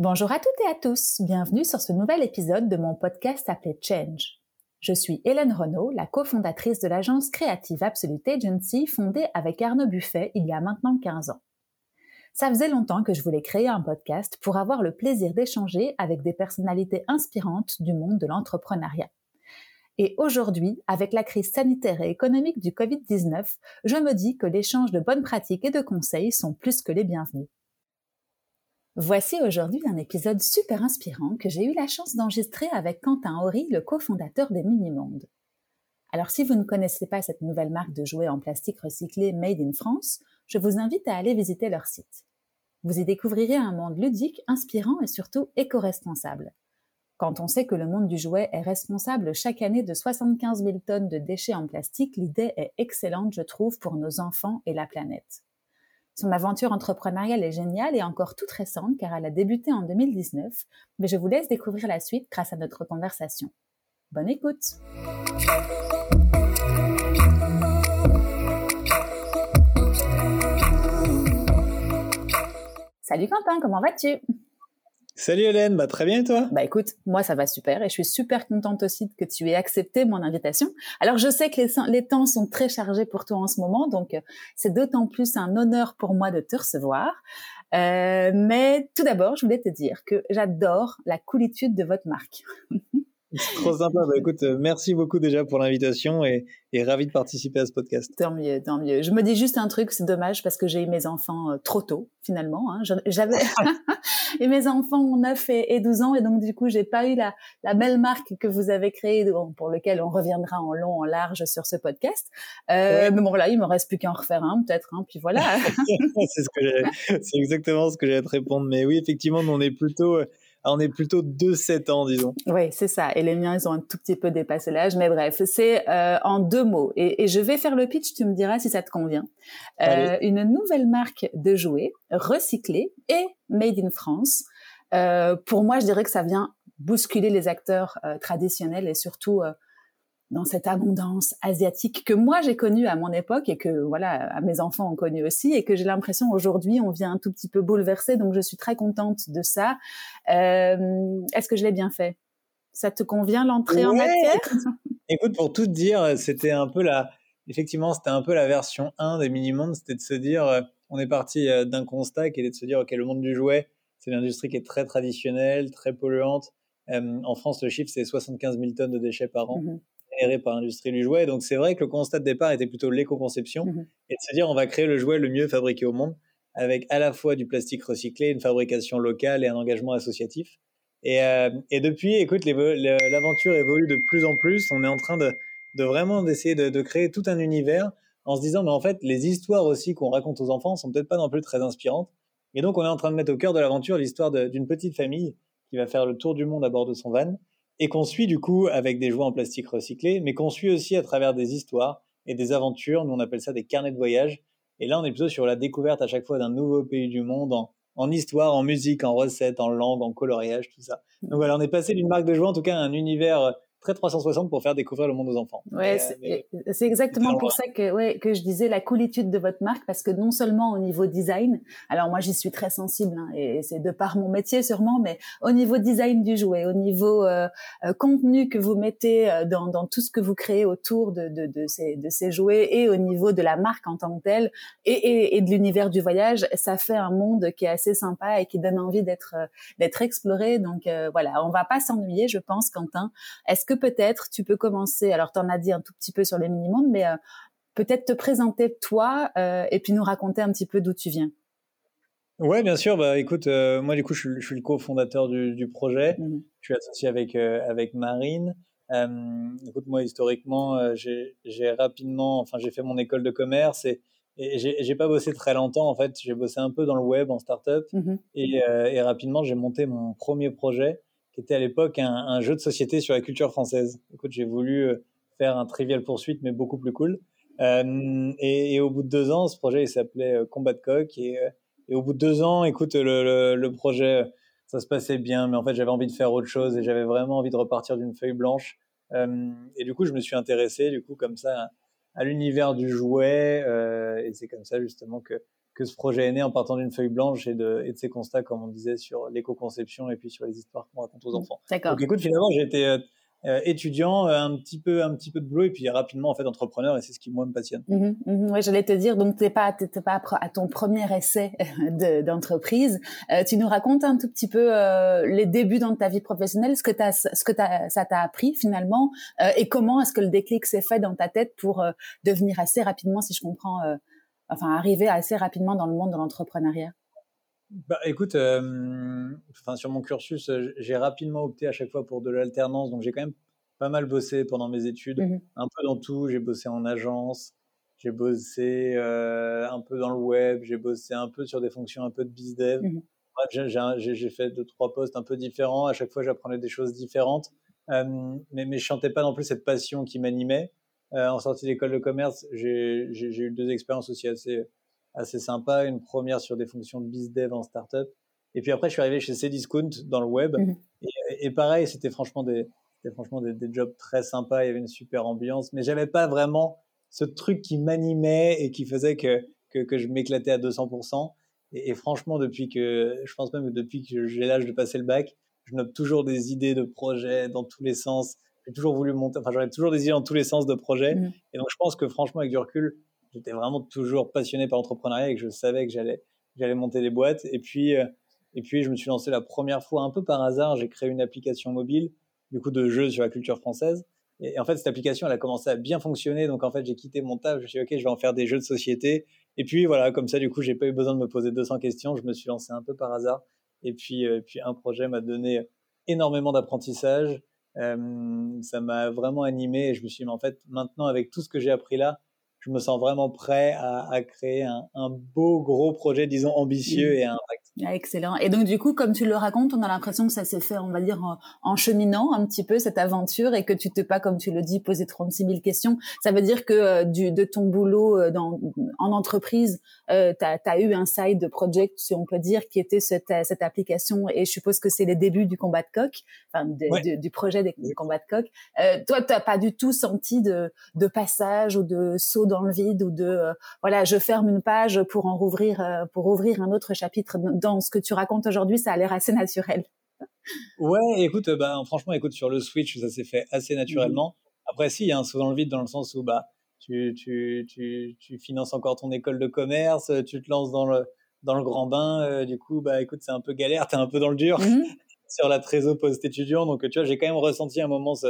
Bonjour à toutes et à tous, bienvenue sur ce nouvel épisode de mon podcast appelé Change. Je suis Hélène Renaud, la cofondatrice de l'agence créative Absolute Agency fondée avec Arnaud Buffet il y a maintenant 15 ans. Ça faisait longtemps que je voulais créer un podcast pour avoir le plaisir d'échanger avec des personnalités inspirantes du monde de l'entrepreneuriat. Et aujourd'hui, avec la crise sanitaire et économique du Covid-19, je me dis que l'échange de bonnes pratiques et de conseils sont plus que les bienvenus. Voici aujourd'hui un épisode super inspirant que j'ai eu la chance d'enregistrer avec Quentin Horry, le cofondateur des Minimondes. Alors si vous ne connaissez pas cette nouvelle marque de jouets en plastique recyclé Made in France, je vous invite à aller visiter leur site. Vous y découvrirez un monde ludique, inspirant et surtout éco-responsable. Quand on sait que le monde du jouet est responsable chaque année de 75 000 tonnes de déchets en plastique, l'idée est excellente, je trouve, pour nos enfants et la planète. Son aventure entrepreneuriale est géniale et encore toute récente car elle a débuté en 2019, mais je vous laisse découvrir la suite grâce à notre conversation. Bonne écoute Salut Quentin, comment vas-tu? Salut Hélène, bah très bien et toi? Bah écoute, moi ça va super et je suis super contente aussi que tu aies accepté mon invitation. Alors je sais que les, temps sont très chargés pour toi en ce moment, donc euh, c'est d'autant plus un honneur pour moi de te recevoir. Euh, mais tout d'abord, je voulais te dire que j'adore la coolitude de votre marque. C'est trop sympa. Bah, écoute, euh, merci beaucoup déjà pour l'invitation et, et, ravi de participer à ce podcast. Tant mieux, tant mieux. Je me dis juste un truc, c'est dommage parce que j'ai eu mes enfants euh, trop tôt finalement. Hein. J'avais et mes enfants ont 9 et, 12 ans et donc du coup j'ai pas eu la, la belle marque que vous avez créée pour lequel on reviendra en long, en large sur ce podcast. Euh, Mais bon voilà, il me reste plus qu'à en refaire un peut-être. Hein, puis voilà. c'est ce que c'est exactement ce que j'allais te répondre. Mais oui, effectivement, on est plutôt euh, on est plutôt de 7 ans, disons. Oui, c'est ça. Et les miens, ils ont un tout petit peu dépassé l'âge. Mais bref, c'est euh, en deux mots. Et, je vais faire le pitch, tu me diras si ça te convient. Euh, une nouvelle marque de jouets recyclés et made in France. Euh, pour moi, je dirais que ça vient bousculer les acteurs traditionnels et surtout dans cette abondance asiatique que moi j'ai connue à mon époque et que voilà mes enfants ont connu aussi et que j'ai l'impression aujourd'hui on vient un tout petit peu bouleverser donc je suis très contente de ça. Euh, Est-ce que je l'ai bien fait? Ça te convient l'entrée en matière? Écoute pour tout te dire c'était un peu la effectivement c'était un peu la version 1 des minimums c'était de se dire euh, on est parti euh, d'un constat qui était de se dire ok le monde du jouet c'est une industrie qui est très traditionnelle très polluante. Euh, en France le chiffre c'est 75 000 tonnes de déchets par an. Par l'industrie du jouet. Donc c'est vrai que le constat de départ était plutôt l'éco-conception mmh et de se dire on va créer le jouet le mieux fabriqué au monde avec à la fois du plastique recyclé, une fabrication locale et un engagement associatif. Et, euh, et depuis, écoute, l'aventure évolue de plus en plus. On est en train de, de vraiment d'essayer de, de, créer tout un univers en se disant, mais en fait, les histoires aussi qu'on raconte aux enfants sont peut-être pas non plus très inspirantes. Et donc, on est en train de mettre au cœur de l'aventure l'histoire d'une petite famille qui va faire le tour du monde à bord de son van et qu'on suit du coup avec des jouets en plastique recyclé, mais qu'on suit aussi à travers des histoires et des aventures. Nous, on appelle ça des carnets de voyage. Et là, on est plutôt sur la découverte à chaque fois d'un nouveau pays du monde en, en histoire, en musique, en recettes, en langue, en coloriage, tout ça. Donc voilà, on est passé d'une marque de jouets, en tout cas, à un univers très 360 pour faire découvrir le monde aux enfants. Ouais, euh, c'est exactement pour ça que, ouais, que je disais la coolitude de votre marque, parce que non seulement au niveau design, alors moi j'y suis très sensible, hein, et c'est de par mon métier sûrement, mais au niveau design du jouet, au niveau euh, euh, contenu que vous mettez dans, dans, tout ce que vous créez autour de, de, de, ces, de ces jouets, et au niveau de la marque en tant que telle, et, et, et de l'univers du voyage, ça fait un monde qui est assez sympa et qui donne envie d'être d'être exploré. Donc voilà, on va pas s'ennuyer, je pense, Quentin. Est-ce que peut-être tu peux commencer, alors tu en as dit un tout petit peu sur les minimums, mais euh, peut-être te présenter toi euh, et puis nous raconter un petit peu d'où tu viens. Ouais, bien sûr. Bah, écoute, euh, moi, du coup, je, suis le cofondateur du, du projet. Mmh je suis associé avec, avec Marine. écoute, moi, historiquement, j'ai rapidement, enfin, j'ai fait mon école de commerce et, et j'ai pas bossé très longtemps. En fait, j'ai bossé un peu dans le web, en startup. Mmh et, et rapidement, j'ai monté mon premier projet qui était à l'époque un, jeu de société sur la culture française. Écoute, j'ai voulu euh, faire un trivial poursuite, mais beaucoup plus cool. Euh, et, au bout de deux ans, ce projet il s'appelait euh, Combat de coq. Et, au bout de deux ans, écoute, le, projet, ça se passait bien, mais en fait, j'avais envie de faire autre chose et j'avais vraiment envie de repartir d'une feuille blanche. et du coup, je me suis intéressé, du coup, comme ça, à, l'univers du jouet. et c'est comme ça, justement, que, que ce projet est né en partant d'une feuille blanche et de, et de ses constats, comme on disait, sur l'éco-conception et puis sur les histoires qu'on raconte aux mmh, enfants. D'accord. Donc, écoute, finalement, j'ai été euh, étudiant, euh, un petit peu, un petit peu de boulot et puis rapidement en fait entrepreneur et c'est ce qui moi me passionne. Mmh, mmh, ouais, j'allais te dire donc t'es pas t'es pas à ton premier essai d'entreprise. euh, tu nous racontes un tout petit peu euh, les débuts dans ta vie professionnelle, ce que t'as, ce que t'as, ça t'a appris finalement euh, et comment est-ce que le déclic s'est fait dans ta tête pour devenir assez rapidement, si je comprends, enfin arriver assez rapidement dans le monde de l'entrepreneuriat? Bah, écoute, euh, enfin, sur mon cursus, euh, j'ai rapidement opté à chaque fois pour de l'alternance, donc j'ai quand même pas mal bossé pendant mes études, mmh un peu dans tout. J'ai bossé en agence, j'ai bossé euh, un peu dans le web, j'ai bossé un peu sur des fonctions un peu de bizdev. Mmh j'ai fait deux trois postes un peu différents. À chaque fois, j'apprenais des choses différentes, euh, mais mais je chantais pas non plus cette passion qui m'animait. Euh, en sortie d'école de commerce, j'ai eu deux expériences aussi assez assez sympa. Une première sur des fonctions de bizdev en startup. Et puis après, je suis arrivé chez Cdiscount dans le web. Mhm. Et, pareil, c'était franchement des, franchement des, jobs très sympas. Il y avait une super ambiance, mais j'avais pas vraiment ce truc qui m'animait et qui faisait que, que, je m'éclatais à 200%. Et, franchement, depuis que, je pense même que depuis que j'ai l'âge de passer le bac, je note toujours des idées de projets dans tous les sens. J'ai toujours voulu monter, enfin, j'aurais toujours des idées dans tous les sens de projets. Mhm. Et donc, je pense que franchement, avec du recul, j'étais vraiment toujours passionné par l'entrepreneuriat et que je savais que j'allais j'allais monter des boîtes. Et puis euh, et puis je me suis lancé la première fois un peu par hasard. J'ai créé une application mobile du coup de jeux sur la culture française. Et, en fait cette application elle a commencé à bien fonctionner. Donc en fait j'ai quitté mon taf. Je me suis dit ok je vais en faire des jeux de société. Et puis voilà comme ça du coup j'ai pas eu besoin de me poser 200 questions. Je me suis lancé un peu par hasard. Et puis euh, puis un projet m'a donné énormément d'apprentissage. Euh, ça m'a vraiment animé et je me suis dit mais en fait maintenant avec tout ce que j'ai appris là je me sens vraiment prêt à, à créer un, un, beau gros projet, disons ambitieux et à impact. Ah, excellent. Et donc du coup, comme tu le racontes, on a l'impression que ça s'est fait, on va dire, en, cheminant un petit peu cette aventure et que tu t'es pas, comme tu le dis, posé 36 000 questions. Ça veut dire que euh, du, de ton boulot euh, dans, en entreprise, euh, tu as, eu un side project, si on peut dire, qui était cette, cette application. Et je suppose que c'est les débuts du combat de coq, enfin du, projet des, du combat de coq. Euh, toi, tu pas du tout senti de, de passage ou de saut dans le vide ou de voilà, je ferme une page pour en rouvrir, pour ouvrir un autre chapitre. Dans ce que tu racontes aujourd'hui, ça a l'air assez naturel. Ouais, écoute, bah, franchement, écoute, sur le Switch, ça s'est fait assez naturellement. Après, si, il y a un saut dans le vide dans le sens où bah, tu, tu, tu, tu, finances encore ton école de commerce, tu te lances dans le, dans le grand bain, euh, du coup, bah, écoute, c'est un peu galère, tu es un peu dans le dur mmh sur la trésor post-étudiant. Donc, tu vois, j'ai quand même ressenti un moment ce,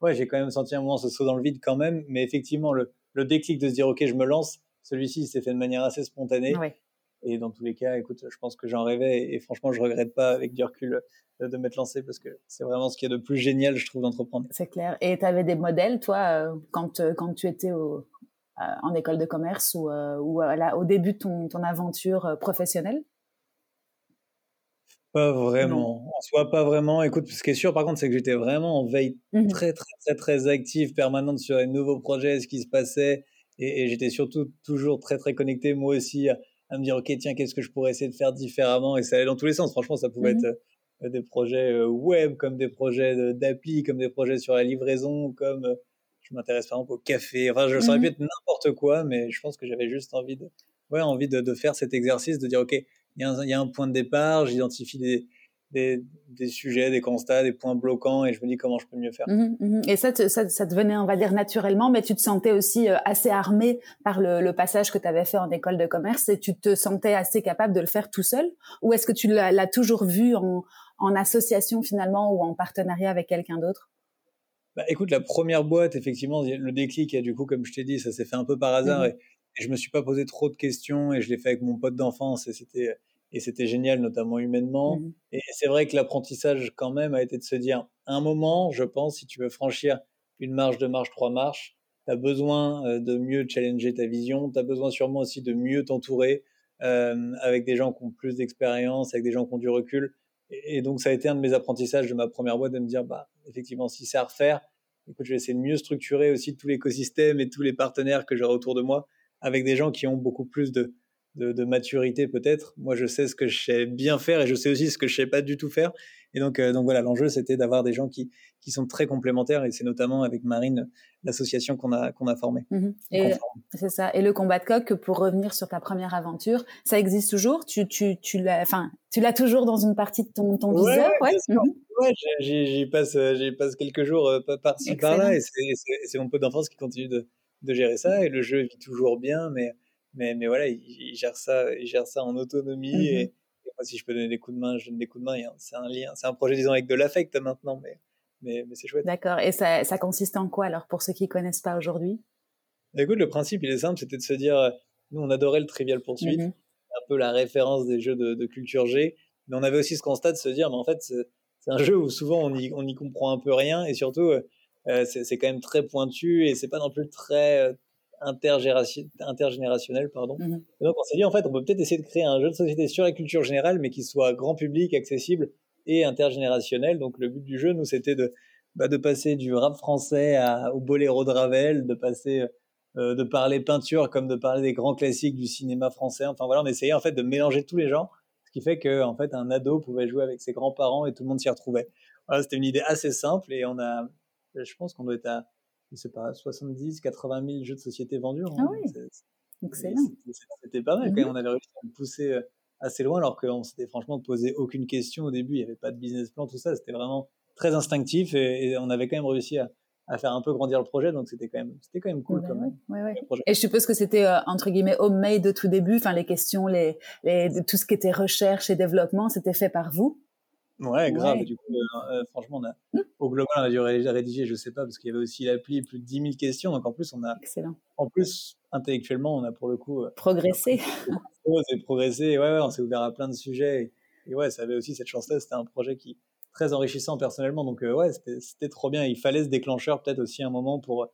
ouais, j'ai quand même senti un moment ce saut dans le vide quand même. Mais effectivement, le, le déclic de se dire, OK, je me lance, celui-ci, il s'est fait de manière assez spontanée. Et dans tous les cas, écoute, je pense que j'en rêvais et, franchement, je regrette pas avec du recul euh, de m'être lancé parce que c'est vraiment ce qu'il y a de plus génial, je trouve, d'entreprendre. C'est clair. Et tu avais des modèles, toi, euh, quand, euh, quand tu étais en école de commerce ou, ou au début de ton, ton aventure professionnelle? Pas vraiment. En soi, pas vraiment. Écoute, ce qui est sûr, par contre, c'est que j'étais vraiment en veille mmh très, très, très, très active, permanente sur les nouveaux projets, ce qui se passait. Et, j'étais surtout toujours très, très connecté, moi aussi, à, me dire, OK, tiens, qu'est-ce que je pourrais essayer de faire différemment? Et ça allait dans tous les sens. Franchement, ça pouvait mmh être euh, des projets euh, web, comme des projets d'appli, comme des projets sur la livraison, comme euh, je m'intéresse par exemple au café. Enfin, je saurais mmh être n'importe quoi, mais je pense que j'avais juste envie de, ouais, envie de, de, faire cet exercice, de dire, OK, il y, a un, point de départ, j'identifie des, des, des, sujets, des constats, des points bloquants et je me dis comment je peux mieux faire. Mmh mmh et ça, ça, ça devenait, on va dire, naturellement, mais tu te sentais aussi euh, assez armé par le, le passage que tu avais fait en école de commerce et tu te sentais assez capable de le faire tout seul? Ou est-ce que tu l'as toujours vu en, en association finalement ou en partenariat avec quelqu'un d'autre? Bah, écoute, la première boîte, effectivement, le déclic, et du coup, comme je t'ai dit, ça s'est fait un peu par hasard. Mmh et, et je me suis pas posé trop de questions et je l'ai fait avec mon pote d'enfance et c'était et c'était génial notamment humainement. Mmh. Et c'est vrai que l'apprentissage quand même a été de se dire un moment je pense si tu veux franchir une marche de marche trois marches tu as besoin euh, de mieux challenger ta vision tu as besoin sûrement aussi de mieux t'entourer euh, avec des gens qui ont plus d'expérience avec des gens qui ont du recul. Et, donc ça a été un de mes apprentissages de ma première boîte de me dire bah effectivement si c'est à refaire écoute je vais essayer de mieux structurer aussi tout l'écosystème et tous les partenaires que j'aurai autour de moi avec des gens qui ont beaucoup plus de, de, maturité peut-être. Moi, je sais ce que je sais bien faire et je sais aussi ce que je sais pas du tout faire. Et donc, donc voilà, l'enjeu, c'était d'avoir des gens qui, qui sont très complémentaires. Et c'est notamment avec Marine, l'association qu'on a, qu'on a formée. Mmh c'est ça. Et le combat de coq, pour revenir sur ta première aventure, ça existe toujours? Tu, tu, tu l'as, enfin, tu l'as toujours dans une partie de ton, ton viseur? Ouais, ouais j'y passe, passe quelques jours par-ci, par-là. Et c'est mon peu d'enfance qui continue de, de gérer ça. Et le jeu vit toujours bien, mais mais, mais voilà, il, gère ça, il gère ça en autonomie. Mmh et, moi, si je peux donner des coups de main, je donne des coups de main. C'est un lien, c'est un projet, disons, avec de l'affect maintenant, mais, mais, mais c'est chouette. D'accord. Et ça, ça, consiste en quoi alors pour ceux qui ne connaissent pas aujourd'hui? Bah, Écoute, le principe, il est simple, c'était de se dire, nous, on adorait le Trivial Poursuite, mmh un peu la référence des jeux de, culture G, mais on avait aussi ce constat de se dire, mais en fait, c'est un jeu où souvent on y, on y comprend un peu rien, et surtout, euh, c'est quand même très pointu, et c'est pas non plus très intergénérationnel. Pardon. Mmh donc on s'est dit, en fait, on peut peut-être essayer de créer un jeu de société sur la culture générale, mais qui soit grand public, accessible et intergénérationnel. Donc le but du jeu, nous, c'était de, bah, de passer du rap français à, au boléro de Ravel, de passer... Euh, de parler peinture comme de parler des grands classiques du cinéma français. Enfin voilà, on essayait en fait de mélanger tous les genres, ce qui fait que en fait un ado pouvait jouer avec ses grands-parents et tout le monde s'y retrouvait. Voilà, c'était une idée assez simple et on a, je pense qu'on doit être à je sais pas, 70, 80 000 jeux de société vendus. Hein. Ah oui. Excellent. C'était pas mal quand même. On avait réussi à le pousser euh, assez loin alors qu'on s'était franchement posé aucune question au début. Il n'y avait pas de business plan, tout ça. C'était vraiment très instinctif et, on avait quand même réussi à, à, faire un peu grandir le projet. Donc c'était quand même, c'était quand même cool quand même. Ouais, ouais. Et je suppose que c'était euh, entre guillemets homemade de tout début. Enfin, les questions, les, les, tout ce qui était recherche et développement, c'était fait par vous? Ouais, grave. Du coup, euh, euh, franchement, on a, mmh. au global, on a dû rédiger, je sais pas, parce qu'il y avait aussi l'appli, plus de 10 000 questions. Donc, en plus, on a. Excellent. En plus, intellectuellement, on a pour le coup. Euh, progressé. On progressé. Ouais, ouais, on s'est ouvert à plein de sujets. Et, ouais, ça avait aussi cette chance-là. C'était un projet qui très enrichissant personnellement. Donc, ouais, c'était trop bien. Il fallait ce déclencheur, peut-être aussi un moment pour,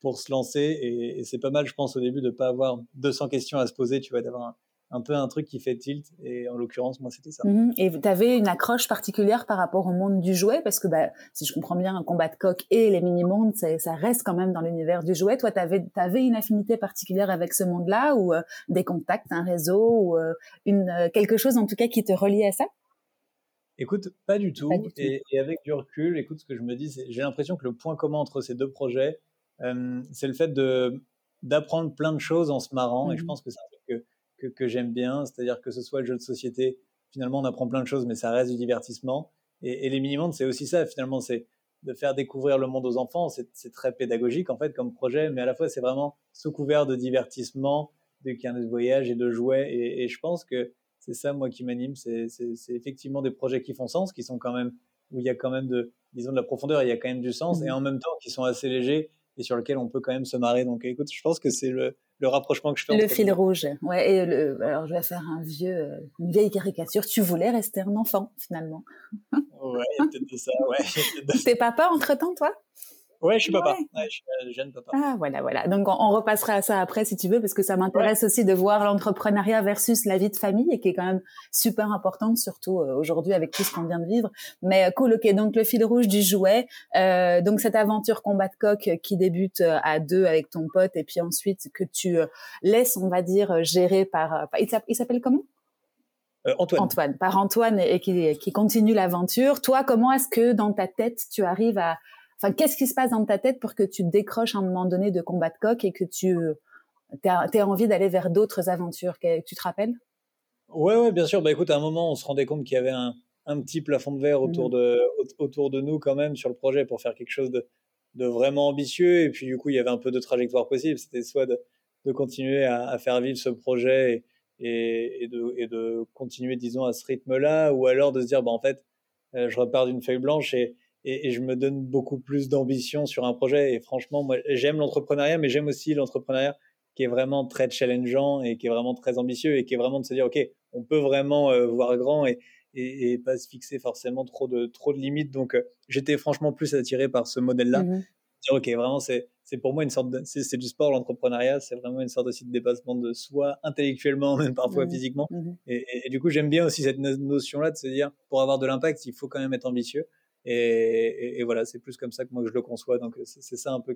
pour se lancer. Et, et c'est pas mal, je pense, au début, de pas avoir 200 questions à se poser, tu vois, d'avoir un un peu un truc qui fait tilt. Et en l'occurrence, moi, c'était ça. Mhm. Et tu avais une accroche particulière par rapport au monde du jouet? Parce que, bah, si je comprends bien, un combat de coq et les mini-mondes, ça reste quand même dans l'univers du jouet. Toi, tu avais, avais, une affinité particulière avec ce monde-là ou euh, des contacts, un réseau ou euh, une, euh, quelque chose en tout cas qui te reliait à ça? Écoute, pas du tout. Et, avec du recul, écoute, ce que je me dis, j'ai l'impression que le point commun entre ces deux projets, c'est le fait de d'apprendre plein de choses en se marrant. Et je mhm. pense que c'est un que que, j'aime bien, c'est-à-dire que ce soit le jeu de société, finalement on apprend plein de choses, mais ça reste du divertissement. Et, et les mini-mondes, c'est aussi ça, finalement, c'est de faire découvrir le monde aux enfants. C'est très pédagogique en fait comme projet, mais à la fois c'est vraiment sous couvert de divertissement, de carnet de voyage et de jouets. Et, et je pense que c'est ça moi qui m'anime, c'est effectivement des projets qui font sens, qui sont quand même où il y a quand même de disons de la profondeur, il y a quand même du sens, mmh et en même temps qui sont assez légers et sur lesquels on peut quand même se marrer. Donc écoute, je pense que c'est le le rapprochement que je fais. Le fil rouge, ouais. Et le, alors je vais faire un vieux, euh, une vieille caricature. Tu voulais rester un enfant finalement. ouais, peut-être ça. Ouais. T'es papa entre temps, toi? Ouais, je suis papa. Ouais. je suis jeune papa. Ah, voilà, voilà. Donc, on, repassera à ça après, si tu veux, parce que ça m'intéresse aussi de voir l'entrepreneuriat versus la vie de famille, et qui est quand même super importante, surtout euh, aujourd'hui avec tout ce qu'on vient de vivre. Mais euh, cool, ok. Donc, le fil rouge du jouet. Euh, donc, cette aventure combat de coq qui débute euh, à deux avec ton pote, et puis ensuite que tu laisses, on va dire, gérer par. il s'appelle comment? Antoine. Antoine, par Antoine, et qui, qui continue l'aventure. Toi, comment est-ce que dans ta tête, tu arrives à Enfin, qu'est-ce qui se passe dans ta tête pour que tu décroches à un moment donné de combat de coq et que tu aies envie d'aller vers d'autres aventures Tu te rappelles? Ouais, ouais, bien sûr. Bah écoute, à un moment, on se rendait compte qu'il y avait un, un, petit plafond de verre autour, mmh. de, autour de nous quand même sur le projet pour faire quelque chose de, de, vraiment ambitieux. Et puis du coup, il y avait un peu de trajectoire possible. C'était soit de, de continuer à, à, faire vivre ce projet et, et, et, de, et de continuer, disons, à ce rythme-là, ou alors de se dire, bah en fait, euh, je repars d'une feuille blanche et et, et, je me donne beaucoup plus d'ambition sur un projet. Et franchement, moi, j'aime l'entrepreneuriat, mais j'aime aussi l'entrepreneuriat qui est vraiment très challengeant et qui est vraiment très ambitieux et qui est vraiment de se dire, OK, on peut vraiment euh, voir grand et, et, et, pas se fixer forcément trop de, trop de limites. Donc, euh, j'étais franchement plus attiré par ce modèle-là. Mmh dire, OK, vraiment, c'est, c'est pour moi une sorte de, c'est, du sport, l'entrepreneuriat, c'est vraiment une sorte aussi de dépassement de soi, intellectuellement, même parfois mmh physiquement. Mmh et, et, du coup, j'aime bien aussi cette notion-là de se dire, pour avoir de l'impact, il faut quand même être ambitieux. Et, et, voilà, c'est plus comme ça que moi je le conçois. Donc c'est ça un peu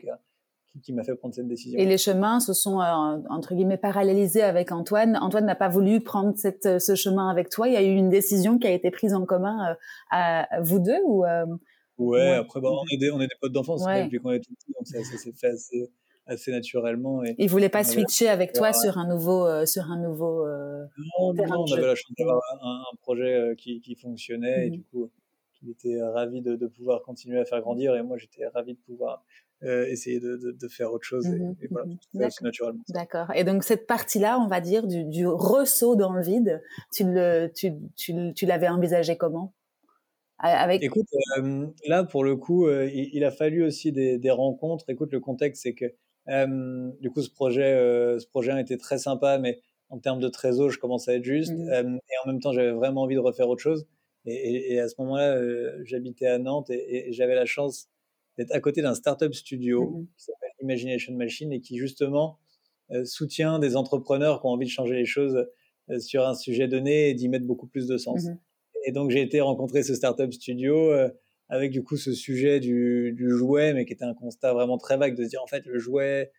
qui m'a fait prendre cette décision. Et les chemins se sont, entre guillemets, parallélisés avec Antoine. Antoine n'a pas voulu prendre cette, ce chemin avec toi. Il y a eu une décision qui a été prise en commun à, vous deux ou Ouais, après, bah, on, est des, on est des potes d'enfance depuis qu'on est tout petit, donc ça, ça s'est fait assez, assez naturellement. Et il voulait pas switcher avec toi sur un nouveau, euh, sur un nouveau. Euh, non, non, on avait la chance d'avoir un, un, projet euh, qui, qui fonctionnait et mmh du coup, il était ravi de, de, pouvoir continuer à faire grandir et moi j'étais ravi de pouvoir essayer de, de, de, faire autre chose et, mmh et voilà, mmh naturellement. D'accord. Et donc cette partie-là, on va dire du, du ressaut dans le vide, tu le, tu, tu, tu l'avais envisagé comment? Avec... Écoute, là pour le coup, il, il, a fallu aussi des, des rencontres. Écoute, le contexte, c'est que euh, du coup, ce projet, euh, ce projet été très sympa, mais en termes de trésor, je commence à être juste. Mmh. Euh, et en même temps, j'avais vraiment envie de refaire autre chose. Et, et, à ce moment-là, j'habitais à Nantes et, j'avais la chance d'être à côté d'un startup studio mmh. qui s'appelle Imagination Machine et qui justement soutient des entrepreneurs qui ont envie de changer les choses sur un sujet donné et d'y mettre beaucoup plus de sens. Mmh. Et donc j'ai été rencontrer ce startup studio avec du coup ce sujet du, du, jouet, mais qui était un constat vraiment très vague de se dire en fait le jouet,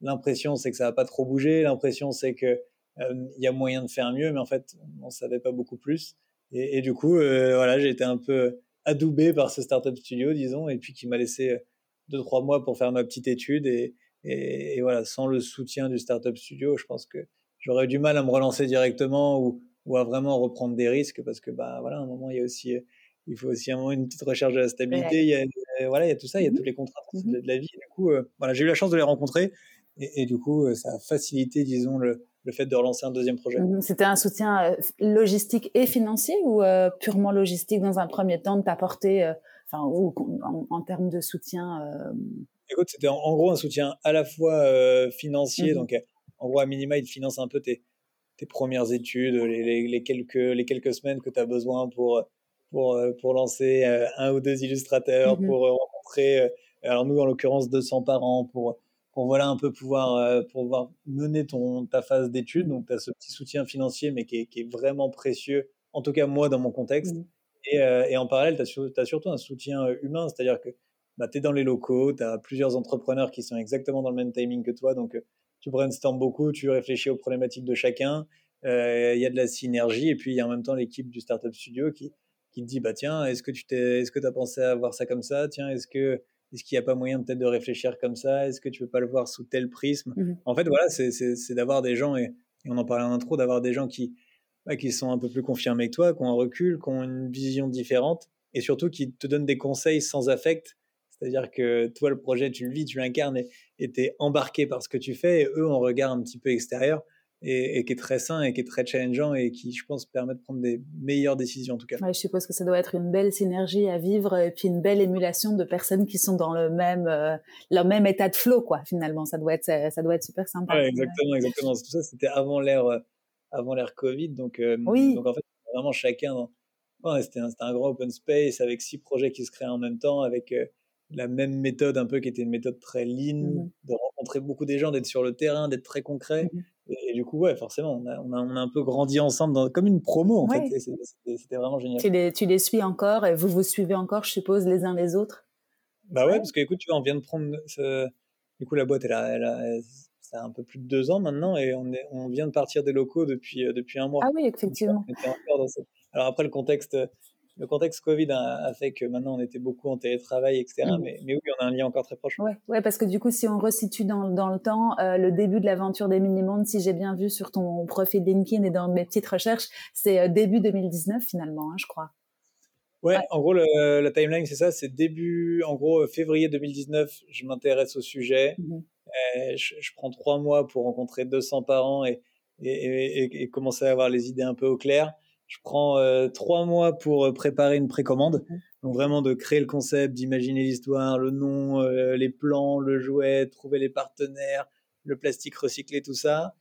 l'impression c'est que ça va pas trop bouger, l'impression c'est que euh, il y a moyen de faire mieux, mais en fait on savait pas beaucoup plus. Et, et du coup euh, voilà j'ai été un peu adoubé par ce startup studio disons, et puis qui m'a laissé euh, deux trois mois pour faire ma petite étude et, et, et, voilà sans le soutien du startup studio, je pense que j'aurais eu du mal à me relancer directement ou, ou à vraiment reprendre des risques parce que bah voilà à un moment il y a aussi il faut aussi un moment une petite recherche de la stabilité. Il y a, voilà, il y a tout ça, il y a mmh toutes les contraintes mmh de, la vie. du coup, euh, voilà, j'ai eu la chance de les rencontrer et, et du coup, euh, ça a facilité, disons, le, le, fait de relancer un deuxième projet. Mmh C'était un soutien euh, logistique et financier ou purement logistique dans un premier temps de t'apporter, enfin, ou en, en, termes de soutien Écoute, c'était en, gros un soutien à la fois financier, donc en gros, à minima, il te finance un peu tes, tes premières études, les, les, les, quelques, les quelques semaines que tu as besoin pour pour, euh, pour lancer euh, un ou deux illustrateurs, mmh pour euh, rencontrer, alors nous en l'occurrence 200 par an, pour, pour voilà un peu pouvoir, pouvoir mener ton, ta phase d'études. Donc tu as ce petit soutien financier, mais qui est, qui est, vraiment précieux, en tout cas moi dans mon contexte. Mmh. Et, et, en parallèle, tu as, as, surtout un soutien humain, c'est-à-dire que bah, tu es dans les locaux, tu as plusieurs entrepreneurs qui sont exactement dans le même timing que toi, donc tu brainstormes beaucoup, tu réfléchis aux problématiques de chacun, il y a de la synergie, et puis il y a en même temps l'équipe du Startup Studio qui, qui te dit bah tiens est-ce que tu t'es est-ce que as pensé à voir ça comme ça? Tiens est-ce que est-ce qu'il n'y a pas moyen peut-être de réfléchir comme ça? Est-ce que tu peux pas le voir sous tel prisme? Mmh en fait voilà c'est c'est d'avoir des gens et, on en parlait en intro d'avoir des gens qui bah, qui sont un peu plus confirmés que toi qui ont un recul qui ont une vision différente et surtout qui te donnent des conseils sans affect. C'est-à-dire que toi le projet tu le vis tu l'incarnes et tu es embarqué par ce que tu fais et eux on regarde un petit peu extérieur et, qui est très sain et qui est très challengeant et qui, je pense, permet de prendre des meilleures décisions en tout cas. Ouais, je suppose que ça doit être une belle synergie à vivre et puis une belle émulation de personnes qui sont dans le même, euh, le même état de flow, quoi. Finalement, ça doit être, ça doit être super sympa. Ouais, exactement, exactement. Tout ça, c'était avant l'ère, euh, avant l'ère Covid, donc, euh, oui. donc en fait, vraiment chacun. Ouais, c'était un, un, grand open space avec six projets qui se créaient en même temps, avec la même méthode un peu qui était une méthode très lean, mmh de rencontrer beaucoup des gens, d'être sur le terrain, d'être très concret. Mmh et, du coup, ouais, forcément, on a, on a, on a un peu grandi ensemble dans, comme une promo, en fait. C'était vraiment génial. Tu les, tu les suis encore et vous vous suivez encore, je suppose, les uns les autres? Bah ouais, parce que écoute, tu vois, on vient de prendre. Ce... Du coup, la boîte, elle a, elle a, ça a un peu plus de deux ans maintenant et on, est, on vient de partir des locaux depuis, euh, depuis un mois. Ah oui, effectivement. Alors après, le contexte le contexte Covid a, fait que maintenant on était beaucoup en télétravail, etc. Mmh. Mais, mais, oui, on a un lien encore très proche. Ouais, ouais parce que du coup, si on resitue dans, dans le temps, euh, le début de l'aventure des mini-mondes, si j'ai bien vu sur ton profil LinkedIn et dans mes petites recherches, c'est euh, début 2019 finalement, hein, je crois. Ouais, en gros, le, la timeline, c'est ça, c'est début, en gros, février 2019, je m'intéresse au sujet. Mmh euh, je, je, prends trois mois pour rencontrer 200 parents et, et, et, et, commencer à avoir les idées un peu au clair. Je prends euh, trois mois pour euh, préparer une précommande. Donc vraiment de créer le concept, d'imaginer l'histoire, le nom, euh, les plans, le jouet, trouver les partenaires, le plastique recyclé, tout ça.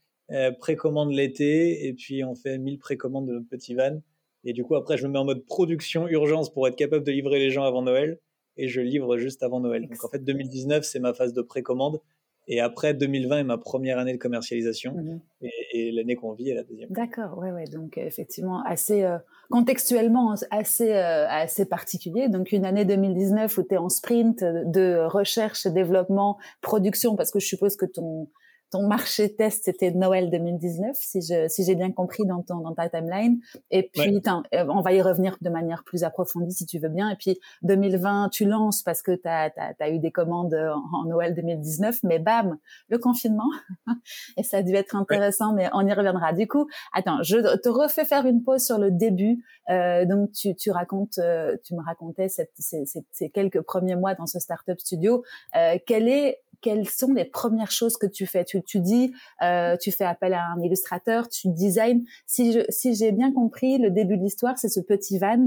précommande l'été et puis on fait 1000 précommandes de notre petit van. Et du coup après je me mets en mode production urgence pour être capable de livrer les gens avant Noël et je livre juste avant Noël. Donc en fait 2019 c'est ma phase de précommande et après 2020 est ma première année de commercialisation. Mmh et, et, l'année qu'on vit est la deuxième. D'accord, ouais, ouais. Donc effectivement, assez contextuellement assez assez particulier. Donc une année 2019 où tu es en sprint de recherche, développement, production, parce que je suppose que ton ton marché test, c'était Noël 2019, si je si j'ai bien compris dans ton dans ta timeline. Et puis, euh, on va y revenir de manière plus approfondie si tu veux bien. Et puis 2020, tu lances parce que tu as, as, eu des commandes en, Noël 2019, mais bam, le confinement. et ça a dû être intéressant, mais on y reviendra. Du coup, attends, je te refais faire une pause sur le début. Euh, donc, tu, tu racontes, euh, tu me racontais cette, ces, ces, quelques premiers mois dans ce startup studio. Euh, quel est quelles sont les premières choses que tu fais? Tu, tu dis, euh, tu fais appel à un illustrateur, tu design. Si si j'ai bien compris, le début de l'histoire, c'est ce petit van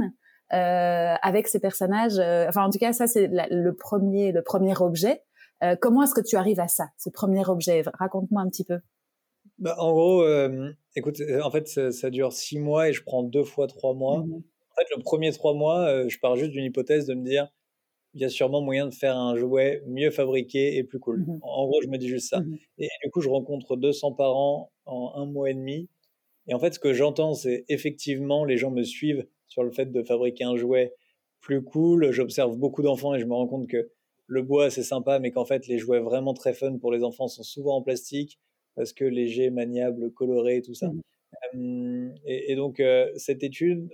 euh, avec ces personnages. Euh, enfin, en tout cas, ça c'est le premier le premier objet. Euh, comment est-ce que tu arrives à ça, ce premier objet? Raconte-moi un petit peu. Bah, en gros, euh, écoute, en fait, ça, dure six mois et je prends deux fois trois mois. Mmh en fait, le premier trois mois, je pars juste d'une hypothèse de me dire, il y a sûrement moyen de faire un jouet mieux fabriqué et plus cool. Mmh en gros, je me dis juste ça. Mmh et, du coup, je rencontre 200 parents en un mois et demi. Et en fait, ce que j'entends, c'est effectivement, les gens me suivent sur le fait de fabriquer un jouet plus cool. J'observe beaucoup d'enfants et je me rends compte que le bois, c'est sympa, mais qu'en fait, les jouets vraiment très fun pour les enfants sont souvent en plastique parce que léger, maniable, coloré, tout ça. Mmh et, donc, euh, cette étude,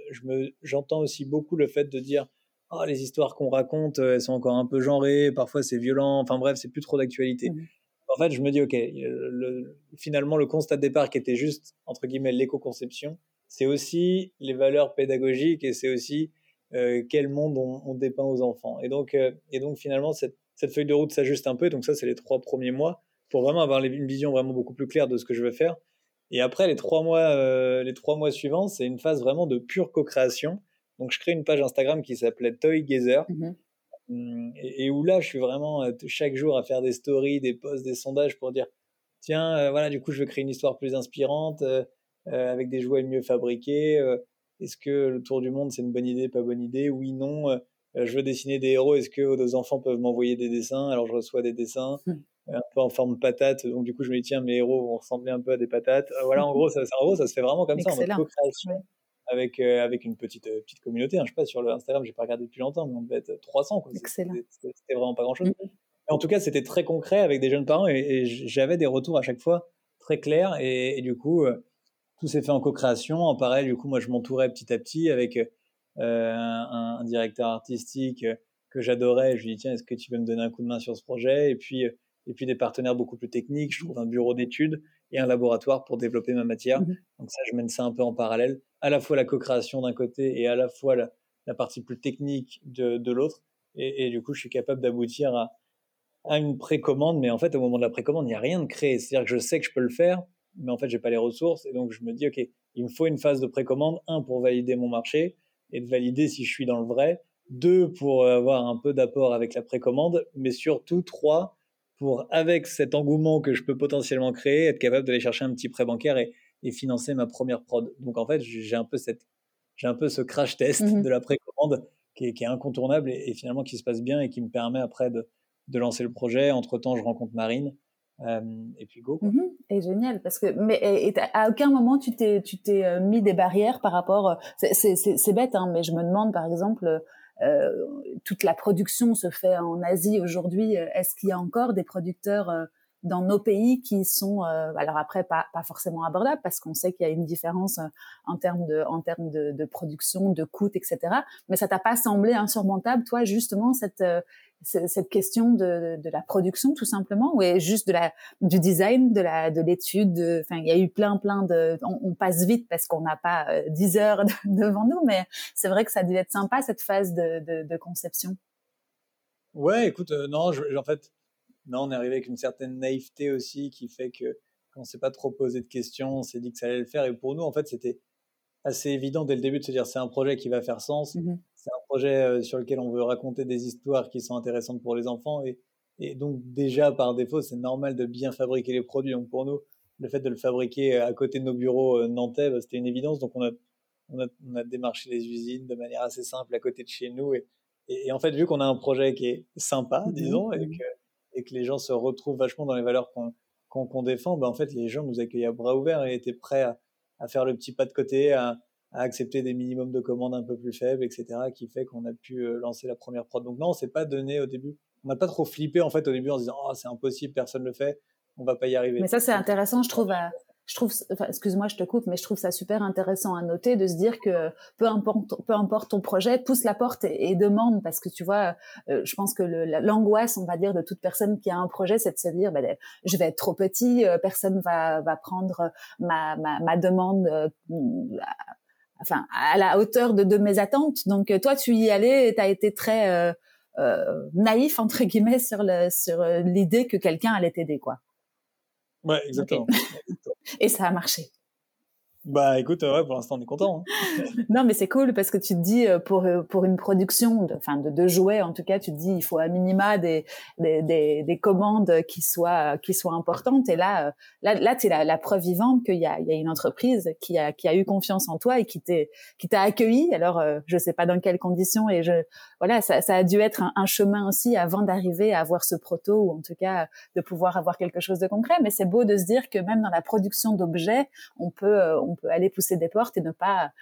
j'entends aussi beaucoup le fait de dire oh, les histoires qu'on raconte, euh, elles sont encore un peu genrées, parfois c'est violent, enfin bref, c'est plus trop d'actualité. Mmh. En fait, je me dis, ok, le, finalement, le constat de départ qui était juste, entre guillemets, l'éco-conception, c'est aussi les valeurs pédagogiques et c'est aussi euh, quel monde on, dépeint aux enfants. Et donc, euh, et donc finalement, cette, cette, feuille de route s'ajuste un peu. Donc ça, c'est les trois premiers mois pour vraiment avoir une vision vraiment beaucoup plus claire de ce que je veux faire. Et après, les trois mois, les trois mois suivants, c'est une phase vraiment de pure co-création donc, je crée une page Instagram qui s'appelait Toy Gazer. Mmh mmh, et, où là, je suis vraiment euh, chaque jour à faire des stories, des posts, des sondages pour dire tiens, euh, voilà, du coup, je veux créer une histoire plus inspirante euh, avec des jouets mieux fabriqués. Est-ce que le tour du monde, c'est une bonne idée, pas bonne idée? Oui, non. je veux dessiner des héros. Est-ce que vos enfants peuvent m'envoyer des dessins? Alors, je reçois des dessins. Mmh. un peu en forme de patate. Donc, du coup, je me dis, tiens, mes héros vont ressembler un peu à des patates. voilà, en gros, ça, en gros, ça se fait vraiment comme ça, en mode co-création avec, euh, avec une petite, euh, petite communauté. Hein. Je sais pas, sur le Instagram, j'ai pas regardé depuis longtemps, mais on devait être 300. Excellent. C'était vraiment pas grand-chose. Mm-hmm. En tout cas, c'était très concret avec des jeunes parents et, j'avais des retours à chaque fois très clairs. Et, du coup, euh, tout s'est fait en co-création. En pareil, du coup, moi, je m'entourais petit à petit avec un, un, directeur artistique que j'adorais. Je lui dis, tiens, est-ce que tu veux me donner un coup de main sur ce projet? Et puis, et puis des partenaires beaucoup plus techniques. Je trouve un bureau d'études et un laboratoire pour développer ma matière. Mmh Donc ça, je mène ça un peu en parallèle, à la fois la co-création d'un côté et à la fois la, partie plus technique de, de l'autre. Et, et, du coup, je suis capable d'aboutir à, à une précommande, mais en fait, au moment de la précommande, il n'y a rien de créé. C'est-à-dire que je sais que je peux le faire, mais en fait, j'ai pas les ressources. Et donc, je me dis, OK, il me faut une phase de précommande, un, pour valider mon marché et de valider si je suis dans le vrai, deux, pour avoir un peu d'apport avec la précommande, mais surtout, trois, pour, avec cet engouement que je peux potentiellement créer, être capable d'aller chercher un petit prêt bancaire et, financer ma première prod. Donc en fait, j'ai un peu cette, j'ai un peu ce crash test mmh de la précommande qui est, qui est incontournable et, finalement qui se passe bien et qui me permet après de, de lancer le projet. Entre temps, je rencontre Marine. Euh, et puis go. Mmh et génial parce que mais et, à aucun moment tu t'es tu t'es euh, mis des barrières par rapport euh, c'est bête hein, mais je me demande par exemple toute la production se fait en Asie aujourd'hui. Est-ce qu'il y a encore des producteurs euh, dans nos pays qui sont euh, alors après pas, pas forcément abordables parce qu'on sait qu'il y a une différence en termes de en termes de, de production de coûts etc mais ça t'a pas semblé insurmontable toi justement cette cette question de, de, la production tout simplement ou juste de la du design de la de l'étude enfin il y a eu plein plein de on, passe vite parce qu'on n'a pas euh, 10 heures devant nous mais c'est vrai que ça devait être sympa cette phase de, de, de conception. Ouais écoute euh, non je, en fait non on est arrivé avec une certaine naïveté aussi qui fait que on s'est pas trop posé de questions on s'est dit que ça allait le faire. Et pour nous en fait c'était assez évident dès le début de se dire c'est un projet qui va faire sens, mmh c'est un projet euh, sur lequel on veut raconter des histoires qui sont intéressantes pour les enfants. Et, et donc déjà par défaut c'est normal de bien fabriquer les produits. Donc pour nous le fait de le fabriquer à côté de nos bureaux euh, nantais bah, c'était une évidence. Donc on a, on a, on a démarché les usines de manière assez simple à côté de chez nous. Et, et, en fait vu qu'on a un projet qui est sympa mmh disons et que, et que les gens se retrouvent vachement dans les valeurs qu'on défend, bah, en fait, les gens nous accueillent à bras ouverts et étaient prêts à, faire le petit pas de côté, à, accepter des minimums de commandes un peu plus faibles, etc., qui fait qu'on a pu euh, lancer la première prod. Donc non, on s'est pas donné au début. On n'a pas trop flippé en fait au début en se disant oh c'est impossible, personne le fait, on va pas y arriver. Mais ça c'est intéressant, je trouve. Je trouve, excuse-moi, je te coupe, mais je trouve ça super intéressant à noter de se dire que peu importe, peu importe ton projet, pousse la porte et, demande parce que tu vois, euh, je pense que l'angoisse, on va dire, de toute personne qui a un projet, c'est de se dire, ben, je vais être trop petit, euh, personne va va prendre ma ma, ma demande. Euh, enfin, à la hauteur de, de mes attentes. Donc, toi, tu y allais et tu as été très naïf, entre guillemets, sur le sur l'idée que quelqu'un allait t'aider, quoi. Ouais, exactement. Et ça a marché. Bah écoute, ouais, pour l'instant on est content. Hein. non, mais c'est cool parce que tu te dis euh, pour euh, pour une production, de, enfin de, de jouets en tout cas, tu te dis il faut à minima des des, des, des commandes qui soient qui soient importantes. Et là euh, là là es la, la preuve vivante qu'il y a il y a une entreprise qui a qui a eu confiance en toi et qui t'est qui t'a accueilli. Alors je sais pas dans quelles conditions et je voilà ça, ça a dû être un, chemin aussi avant d'arriver à avoir ce proto ou en tout cas de pouvoir avoir quelque chose de concret. Mais c'est beau de se dire que même dans la production d'objets, on peut on peut aller pousser des portes et ne pas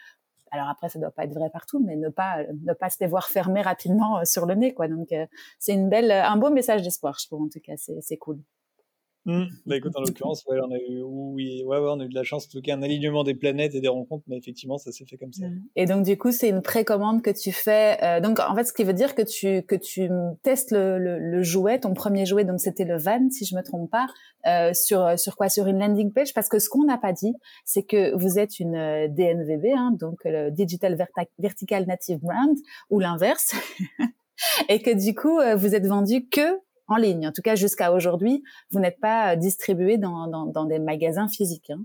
alors après ça doit pas être vrai partout mais ne pas ne pas se les voir fermer rapidement euh, sur le nez quoi. Donc euh, c'est une belle un beau message d'espoir je trouve en tout cas. C'est cool Mmh. Bah écoute, en l'occurrence, ouais, on a eu, oui, ouais, ouais, on a eu de la chance, en tout cas, un alignement des planètes et des rencontres, mais effectivement, ça s'est fait comme ça. Et donc, du coup, c'est une précommande que tu fais. Euh, donc, en fait, ce qui veut dire que tu que tu testes le, le, le jouet, ton premier jouet, donc c'était le van, si je me trompe pas, euh, sur sur quoi? Sur une landing page, parce que ce qu'on n'a pas dit, c'est que vous êtes une euh, DNVB, hein, donc le Digital Vertical Native Brand, ou l'inverse. et que du coup, euh, vous êtes vendu que en ligne. En tout cas, jusqu'à aujourd'hui, vous n'êtes pas euh, distribué dans, dans, des magasins physiques. Hein.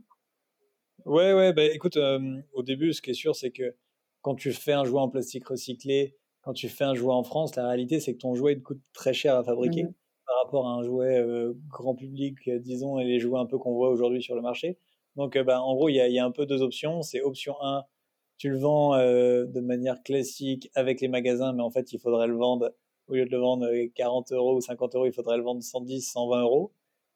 Ouais, ouais. Bah, écoute, euh, au début, ce qui est sûr, c'est que quand tu fais un jouet en plastique recyclé, quand tu fais un jouet en France, la réalité, c'est que ton jouet coûte très cher à fabriquer mmh par rapport à un jouet euh, grand public, disons, et les jouets un peu qu'on voit aujourd'hui sur le marché. Donc, bah, en gros, il y y a, un peu deux options. C'est option 1, tu le vends de manière classique avec les magasins, mais en fait, il faudrait le vendre au lieu de le vendre 40 euros ou 50 euros, il faudrait le vendre 110, 120 euros.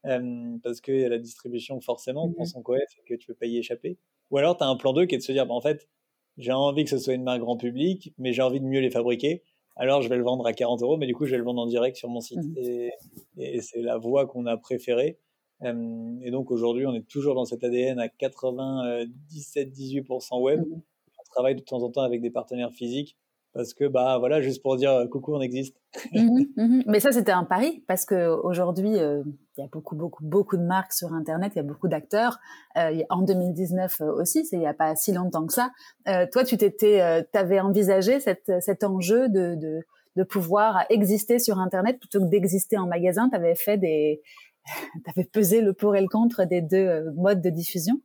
Euh, parce que la distribution, forcément, mmh prend son coef et que tu peux pas y échapper. Ou alors, tu as un plan 2 qui est de se dire, bah, en fait, j'ai envie que ce soit une marque grand public, mais j'ai envie de mieux les fabriquer. Alors, je vais le vendre à 40 euros, mais du coup, je vais le vendre en direct sur mon site. Mmh et, et c'est la voie qu'on a préférée. Euh, et donc, aujourd'hui, on est toujours dans cet ADN à 97-18% web. Mmh on travaille de temps en temps avec des partenaires physiques parce que bah voilà juste pour dire coucou on existe. Mmh mmh mais ça c'était un pari parce que aujourd'hui euh, il y a beaucoup beaucoup beaucoup de marques sur internet il y a beaucoup d'acteurs. Euh, en 2019 euh, aussi c'est il y a pas si longtemps que ça. Euh, toi tu t'étais euh, t'avais envisagé cette, cet enjeu de, de de pouvoir exister sur internet plutôt que d'exister en magasin? T'avais fait des t'avais pesé le pour et le contre des deux modes de diffusion?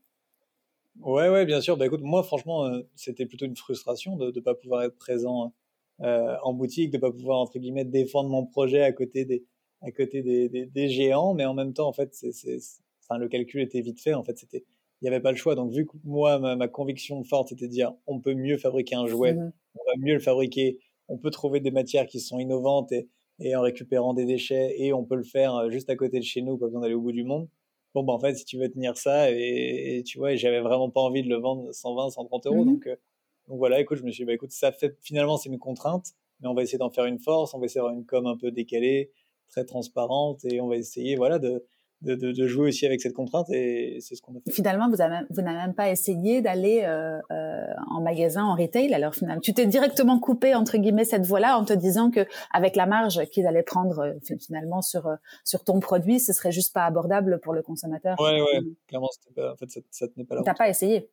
Ouais, ouais, bien sûr. Bah, écoute, moi, franchement, euh, c'était plutôt une frustration de ne pas pouvoir être présent euh, en boutique, de pas pouvoir, entre guillemets, défendre mon projet à côté des, à côté des, des, des géants. Mais en même temps, en fait, c'est, c'est, enfin, le calcul était vite fait. En fait, c'était, il n'y avait pas le choix. Donc, vu que moi, ma, ma conviction forte, c'était de dire, on peut mieux fabriquer un jouet, mmh on va mieux le fabriquer, on peut trouver des matières qui sont innovantes et, et en récupérant des déchets, et on peut le faire euh, juste à côté de chez nous, pas besoin d'aller au bout du monde bon bah en fait si tu veux tenir ça et, tu vois j'avais vraiment pas envie de le vendre 120 130 euros mmh donc euh, donc voilà écoute je me suis dit, bah écoute ça fait finalement c'est une contrainte mais on va essayer d'en faire une force on va essayer d'avoir une com un peu décalée très transparente et on va essayer voilà de de, de, jouer aussi avec cette contrainte et c'est ce qu'on a fait. Finalement, vous n'avez vous n'avez même pas essayé d'aller euh, euh, en magasin, en retail. Alors finalement, tu t'es directement coupé entre guillemets cette voie-là en te disant que avec la marge qu'ils allaient prendre euh, finalement sur euh, sur ton produit, ce serait juste pas abordable pour le consommateur. Ouais, ouais, mmh. clairement, pas, en fait, ça, ça tenait pas là. T'as pas essayé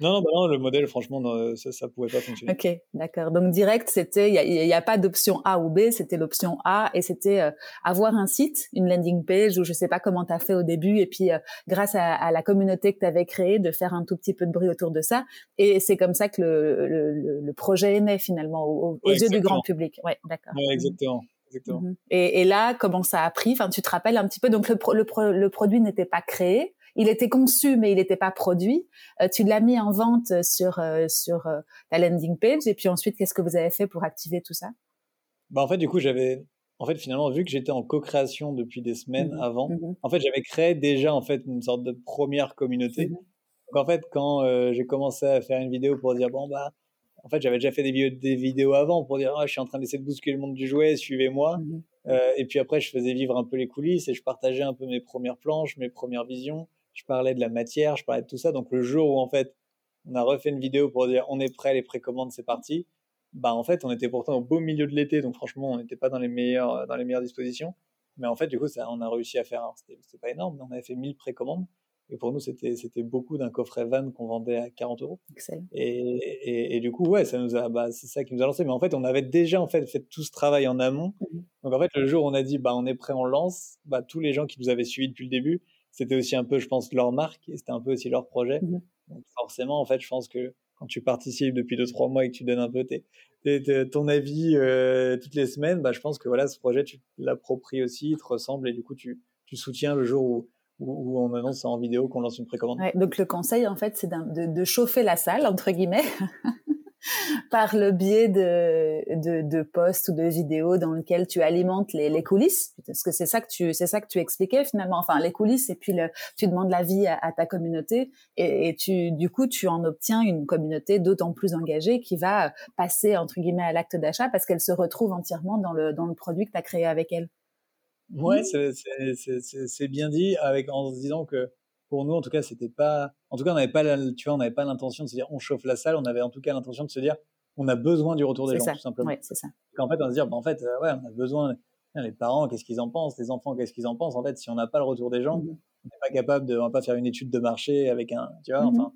non, non, bah non, le modèle, franchement, ça, ça pouvait pas fonctionner. Ok, d'accord. Donc direct, c'était, il n'y a, a, pas d'option A ou B, c'était l'option A et c'était euh, avoir un site, une landing page ou je sais pas comment tu as fait au début et puis euh, grâce à, à, la communauté que tu avais créée, de faire un tout petit peu de bruit autour de ça. Et c'est comme ça que le, le, le, projet est né finalement aux, yeux du grand public. Ouais, d'accord. Ouais, exactement. Exactement. Mhm. Et, et, là, comment ça a pris? Enfin, tu te rappelles un petit peu. Donc, le, le, le produit n'était pas créé, il était conçu mais il n'était pas produit. Euh, tu l'as mis en vente sur euh, sur euh, ta landing page et puis ensuite qu'est-ce que vous avez fait pour activer tout ça? Bah en fait du coup j'avais en fait, finalement, vu que j'étais en co-création depuis des semaines mmh avant, mmh en fait, j'avais créé déjà en fait une sorte de première communauté. Mmh Donc en fait, quand euh, j'ai commencé à faire une vidéo pour dire bon bah, en fait, j'avais déjà fait des vidéos, des vidéos avant pour dire ah, je suis en train d'essayer de bousculer le monde du jouet, suivez-moi. Euh, et puis après, je faisais vivre un peu les coulisses et je partageais un peu mes premières planches, mes premières visions. Je parlais de la matière, je parlais de tout ça. Donc le jour où en fait, on a refait une vidéo pour dire on est prêt, les précommandes, c'est parti bah en fait on était pourtant au beau milieu de l'été. Donc franchement on n'était pas dans les meilleures dans les meilleures dispositions. Mais en fait du coup ça on a réussi à faire c'était pas énorme mais on avait fait 1000 précommandes. Et pour nous c'était c'était beaucoup d'un coffret van qu'on vendait à 40 euros. Et, et, du coup ouais ça nous a bah, c'est ça qui nous a lancé. Mais en fait on avait déjà en fait fait tout ce travail en amont. Mmh donc en fait le jour où on a dit bah on est prêt on lance bah tous les gens qui nous avaient suivis depuis le début c'était aussi un peu je pense leur marque et c'était un peu aussi leur projet. Mmh donc forcément en fait je pense que quand tu participes depuis 2-3 mois et que tu donnes un peu tes, ton avis euh, toutes les semaines, bah, je pense que voilà, ce projet, tu l'appropries aussi, il te ressemble et du coup, tu, tu soutiens le jour où, où, on annonce en vidéo qu'on lance une précommande. Ouais, donc le conseil, en fait, c'est de, de, chauffer la salle, entre guillemets, par le biais de, de, de, posts ou de vidéos dans lesquels tu alimentes les, les coulisses, parce que c'est ça que tu c'est ça que tu expliquais finalement, enfin les coulisses et puis le, tu demandes l'avis à, à ta communauté et, et, tu du coup tu en obtiens une communauté d'autant plus engagée qui va passer entre guillemets à l'acte d'achat parce qu'elle se retrouve entièrement dans le dans le produit que tu as créé avec elle. Ouais, c'est bien dit avec en se disant que pour nous, en tout cas, c'était pas. En tout cas, on n'avait pas, tu vois, on n'avait pas l'intention de se dire on chauffe la salle. On avait en tout cas l'intention de se dire on a besoin du retour des gens, tout simplement. Ouais, c'est ça. Qu'en fait, on se dire, bah, en fait, euh, ouais, on a besoin. Les parents, qu'est-ce qu'ils en pensent Les enfants, qu'est-ce qu'ils en pensent En fait, si on n'a pas le retour des gens, mmh on n'est pas capable de, on va pas faire une étude de marché avec un, tu vois. Mmh enfin,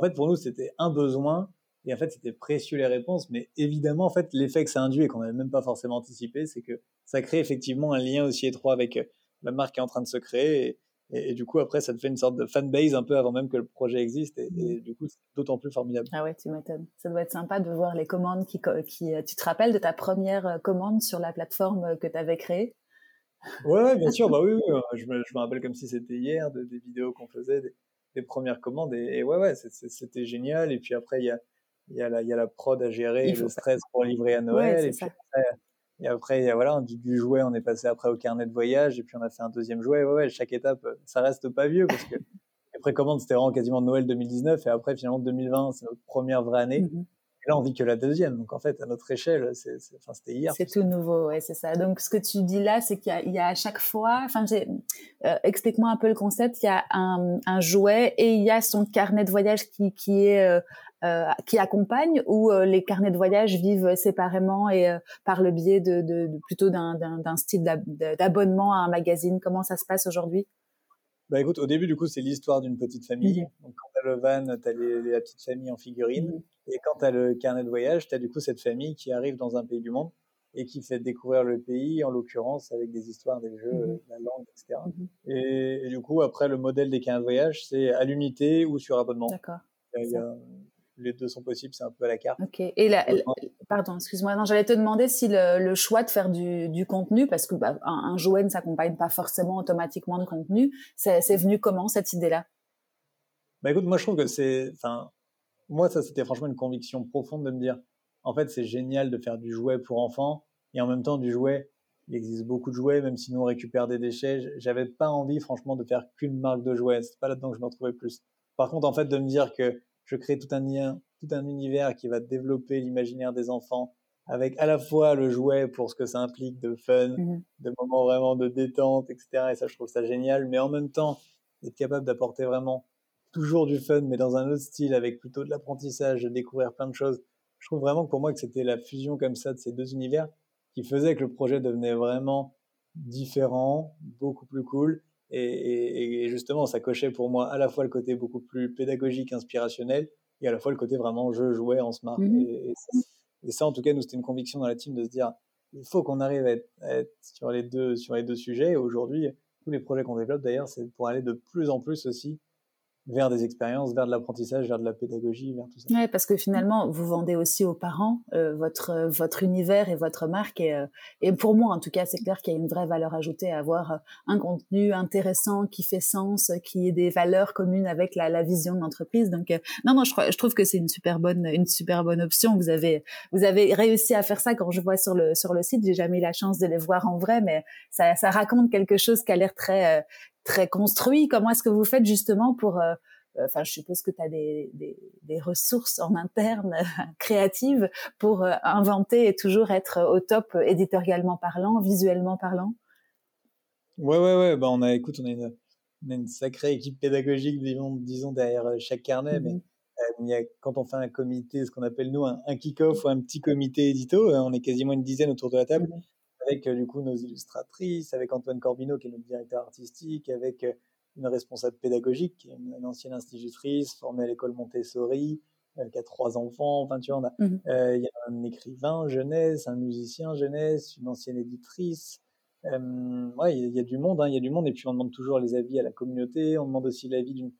en fait, pour nous, c'était un besoin. Et en fait, c'était précieux les réponses, mais évidemment, en fait, l'effet que ça induit et qu'on n'avait même pas forcément anticipé, c'est que ça crée effectivement un lien aussi étroit avec euh, la marque qui est en train de se créer. Et, et, du coup, après, ça te fait une sorte de fanbase un peu avant même que le projet existe. Et, du coup, c'est d'autant plus formidable. Ah ouais, tu m'étonnes. Ça doit être sympa de voir les commandes qui, qui. Euh, tu te rappelles de ta première euh, commande sur la plateforme euh, que tu avais créée? Ouais, bien sûr. bah oui, oui. Je, me, je, me, rappelle comme si c'était hier, des vidéos qu'on faisait, des, premières commandes. Et, ouais, ouais, c'était génial. Et puis après, il y a, y, a la, y a la prod à gérer, le stress pour livrer à Noël. et puis après, et après, voilà, du, du, jouet, on est passé après au carnet de voyage, et puis on a fait un deuxième jouet. Ouais, ouais, chaque étape, ça reste pas vieux, parce que les précommandes, c'était vraiment quasiment Noël 2019, et après, finalement, 2020, c'est notre première vraie année. Mmh et là, on vit que la deuxième. Donc, en fait, à notre échelle, c'était hier. C'est tout nouveau, ouais, c'est ça. Donc, ce que tu dis là, c'est qu'il y a, il y a à chaque fois, enfin, euh, explique-moi un peu le concept. Il y a un, un, jouet et il y a son carnet de voyage qui, qui est euh, euh, qui accompagnent ou euh, les carnets de voyage vivent séparément et euh, par le biais de, de, de plutôt d'un style d'abonnement à un magazine? Comment ça se passe aujourd'hui? Bah écoute, au début, du coup, c'est l'histoire d'une petite famille. Mmh Donc, quand t'as le van, t'as la petite famille en figurine. Mmh et quand t'as le carnet de voyage, t'as du coup cette famille qui arrive dans un pays du monde et qui fait découvrir le pays, en l'occurrence, avec des histoires, des jeux, mmh la langue, etc. Et, et, du coup, après, le modèle des carnets de voyage, c'est à l'unité ou sur abonnement. D'accord les deux sont possibles, c'est un peu à la carte. Ok. Et la, pardon, excuse-moi, non, j'allais te demander si le, choix de faire du, contenu, parce que bah, un, jouet ne s'accompagne pas forcément automatiquement de contenu, c'est venu comment cette idée-là? Bah écoute, moi je trouve que c'est, enfin, moi ça c'était franchement une conviction profonde de me dire, en fait c'est génial de faire du jouet pour enfants et en même temps du jouet. Il existe beaucoup de jouets, même si nous on récupère des déchets. J'avais pas envie, franchement, de faire qu'une marque de jouets. C'est pas là-dedans que je me retrouvais plus. Par contre, en fait, de me dire que je crée tout un lien, tout un univers qui va développer l'imaginaire des enfants avec à la fois le jouet pour ce que ça implique de fun, mmh de moments vraiment de détente, etc. Et ça, je trouve ça génial. Mais en même temps, être capable d'apporter vraiment toujours du fun, mais dans un autre style, avec plutôt de l'apprentissage, de découvrir plein de choses. Je trouve vraiment que pour moi que c'était la fusion comme ça de ces deux univers qui faisait que le projet devenait vraiment différent, beaucoup plus cool et, et, justement, ça cochait pour moi à la fois le côté beaucoup plus pédagogique, inspirationnel, et à la fois le côté vraiment jeu, jouet, en smart. Mmh et, et, ça, en tout cas, nous, c'était une conviction dans la team de se dire, il faut qu'on arrive à être, sur, les deux, sur les deux sujets. Et aujourd'hui, tous les projets qu'on développe, d'ailleurs, c'est pour aller de plus en plus aussi vers des expériences, vers de l'apprentissage, vers de la pédagogie, vers tout ça. Oui, parce que finalement, vous vendez aussi aux parents euh, votre votre univers et votre marque. Et, euh, et pour moi, en tout cas, c'est clair qu'il y a une vraie valeur ajoutée à avoir euh, un contenu intéressant qui fait sens, qui ait des valeurs communes avec la, la vision de l'entreprise. Donc, non, non, je, je trouve que c'est une super bonne une super bonne option. Vous avez vous avez réussi à faire ça. Quand je vois sur le sur le site, j'ai jamais eu la chance de les voir en vrai, mais ça ça raconte quelque chose qui a l'air très très construit. Comment est-ce que vous faites justement pour euh, euh, Enfin, je suppose que tu as des, des, des, ressources en interne créatives pour euh, inventer et toujours être au top éditorialement parlant, visuellement parlant? Ouais, ouais, ouais. Bah, on a, écoute, on a une, on a une sacrée équipe pédagogique, disons, disons derrière chaque carnet, mais mmh il y a, quand on fait un comité, ce qu'on appelle nous un, kick-off ou un petit comité édito, on est quasiment une dizaine autour de la table. Avec euh, du coup nos illustratrices, avec Antoine Corbino qui est notre directeur artistique, avec euh, une responsable pédagogique qui est une, ancienne institutrice formée à l'école Montessori, euh, qui a trois enfants. Enfin, tu vois, mmh il y a un écrivain jeunesse, un musicien jeunesse, une ancienne éditrice. ouais, il y, a du monde, hein, il y a du monde. Et puis on demande toujours les avis à la communauté. On demande aussi l'avis d'une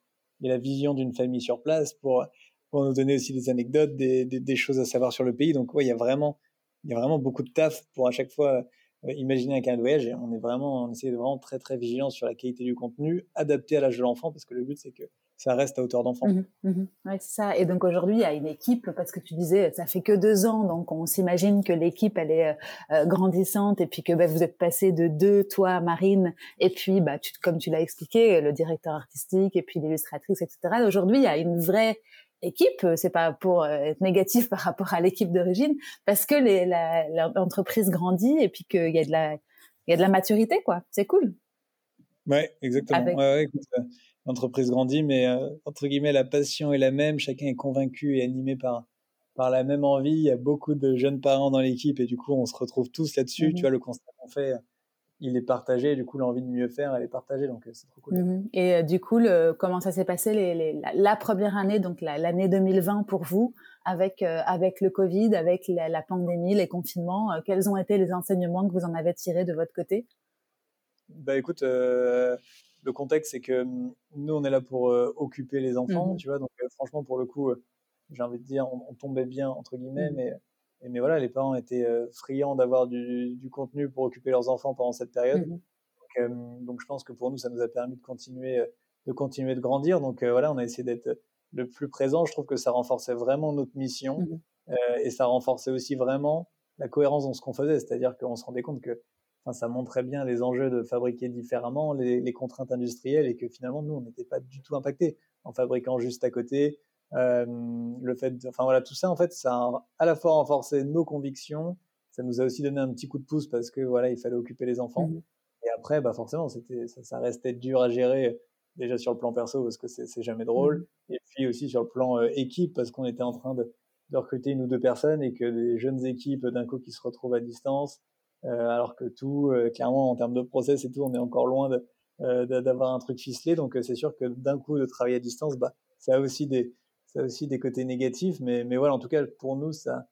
et la vision d'une famille sur place pour, pour nous donner aussi des anecdotes, des, des, des choses à savoir sur le pays. Donc ouais, il y a vraiment il y a vraiment beaucoup de taf pour à chaque fois euh, imaginer un carnet de voyage et on est vraiment, on essaie de vraiment très très vigilant sur la qualité du contenu, adapté à l'âge de l'enfant parce que le but c'est que ça reste à hauteur d'enfant. Mmh mmh c'est ça. Et donc aujourd'hui, il y a une équipe parce que tu disais, ça fait que deux ans, donc on s'imagine que l'équipe elle est euh, euh, grandissante et puis que bah, vous êtes passé de deux, toi, Marine, et puis bah, comme tu l'as expliqué, le directeur artistique et puis l'illustratrice, etc. Aujourd'hui, il y a une vraie équipe, euh, c'est pas pour euh, être négatif par rapport à l'équipe d'origine, parce que l'entreprise grandit et puis qu'il y a de la, il y a de la maturité, quoi. C'est cool. Ouais, exactement. Ouais, euh, l'entreprise grandit, mais entre guillemets, la passion est la même. Chacun est convaincu et animé par par la même envie. Il y a beaucoup de jeunes parents dans l'équipe et du coup, on se retrouve tous là-dessus. Tu mmh vois, le constat qu'on fait il est partagé. Du coup, l'envie de mieux faire, elle est partagée. Donc, euh, c'est trop cool. Mmh et euh, du coup, le, comment ça s'est passé les, la, première année, donc l'année 2020 pour vous, avec, euh, avec le Covid, avec la, pandémie, les confinements Quels ont été les enseignements que vous en avez tirés de votre côté? Bah écoute, le contexte, c'est que mmh, nous, on est là pour occuper les enfants, mmh tu vois. Donc, franchement, pour le coup, j'ai envie de dire, on, tombait bien, entre guillemets, mais mais voilà, les parents étaient euh, friands d'avoir du, du, contenu pour occuper leurs enfants pendant cette période. Mmh donc, euh, donc, je pense que pour nous, ça nous a permis de continuer, euh, de continuer de grandir. Donc voilà, on a essayé d'être le plus présent. Je trouve que ça renforçait vraiment notre mission mmh et ça renforçait aussi vraiment la cohérence dans ce qu'on faisait. C'est-à-dire qu'on se rendait compte que enfin, ça montrait bien les enjeux de fabriquer différemment, les, les contraintes industrielles et que finalement, nous, on n'était pas du tout impactés en fabriquant juste à côté, euh, le fait, enfin voilà, tout ça en fait, ça a à la fois renforcé nos convictions, ça nous a aussi donné un petit coup de pouce parce que voilà, il fallait occuper les enfants. Mmh et après, bah forcément, c'était, ça, ça, restait dur à gérer déjà sur le plan perso parce que c'est jamais drôle, mmh et puis aussi sur le plan euh, équipe parce qu'on était en train de, de, recruter une ou deux personnes et que des jeunes équipes d'un coup qui se retrouvent à distance, euh, alors que tout, euh, clairement en termes de process et tout, on est encore loin d'avoir un truc ficelé. Donc c'est sûr que d'un coup de travailler à distance, bah ça a aussi des ça a aussi des côtés négatifs, mais, mais voilà, en tout cas, pour nous, ça,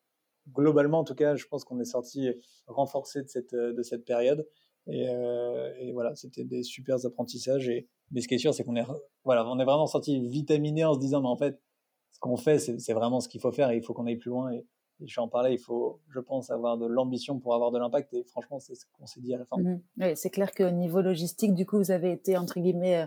globalement, en tout cas, je pense qu'on est sorti renforcé de cette, de cette période. Et, euh, et voilà, c'était des super apprentissages. Et, mais ce qui est sûr, c'est qu'on est, voilà, on est vraiment sorti vitaminé en se disant, mais en fait, ce qu'on fait, c'est vraiment ce qu'il faut faire et il faut qu'on aille plus loin. Et, je vais en parler, il faut, je pense, avoir de l'ambition pour avoir de l'impact. Et franchement, c'est ce qu'on s'est dit à la fin. Mmh oui, c'est clair qu'au niveau logistique, du coup, vous avez été, entre guillemets, euh,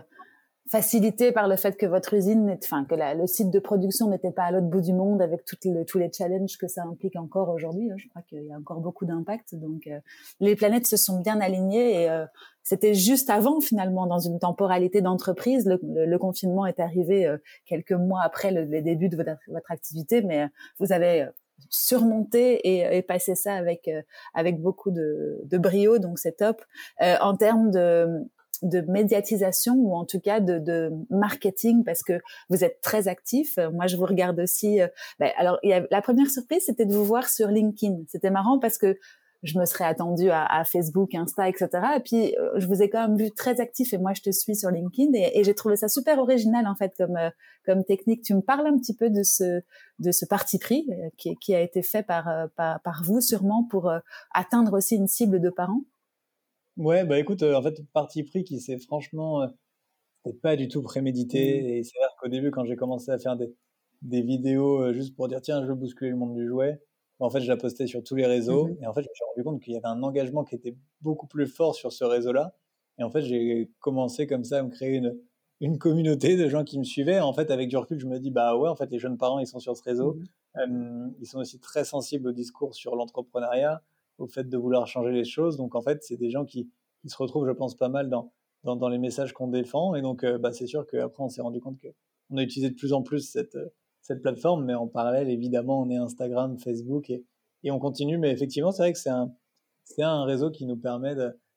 facilité par le fait que votre usine, enfin que le site de production n'était pas à l'autre bout du monde avec toutes tous les challenges que ça implique encore aujourd'hui. Hein. Je crois qu'il y a encore beaucoup d'impact. Donc euh, les planètes se sont bien alignées et euh, c'était juste avant finalement dans une temporalité d'entreprise. Le, confinement est arrivé euh, quelques mois après le, début de votre, activité, mais vous avez surmonté et, et passé ça avec avec beaucoup de, de brio, donc c'est top. en termes de de médiatisation ou en tout cas de, de, marketing parce que vous êtes très actif. Moi, je vous regarde aussi. Euh, ben, alors, y a, la première surprise, c'était de vous voir sur LinkedIn. C'était marrant parce que je me serais attendue à, à, Facebook, Insta, etc. Et puis, euh, je vous ai quand même vu très actif et moi, je te suis sur LinkedIn et, et j'ai trouvé ça super original en fait comme euh, comme technique. Tu me parles un petit peu de ce de ce parti pris qui, qui a été fait par, par, par vous sûrement pour atteindre aussi une cible de parents? Ouais, bah écoute, euh, en fait, parti pris qui s'est franchement, euh, c'était pas du tout prémédité. Mmh. Et c'est vrai qu'au début, quand j'ai commencé à faire des, des vidéos juste pour dire tiens, je veux bousculer le monde du jouet, en fait, je la postais sur tous les réseaux. Mmh. Et en fait, je me suis rendu compte qu'il y avait un engagement qui était beaucoup plus fort sur ce réseau-là. Et en fait, j'ai commencé comme ça à me créer une, une communauté de gens qui me suivaient. En fait, avec du recul, je me dis, bah ouais, en fait, les jeunes parents, ils sont sur ce réseau. Mmh. ils sont aussi très sensibles au discours sur l'entrepreneuriat, au fait de vouloir changer les choses. Donc, en fait, c'est des gens qui, qui, se retrouvent, je pense, pas mal dans, dans, les messages qu'on défend. Et donc, euh, bah, c'est sûr qu'après, on s'est rendu compte qu'on a utilisé de plus en plus cette, cette plateforme, mais en parallèle, évidemment, on est Instagram, Facebook et, et on continue. Mais effectivement, c'est vrai que c'est un, un réseau qui nous permet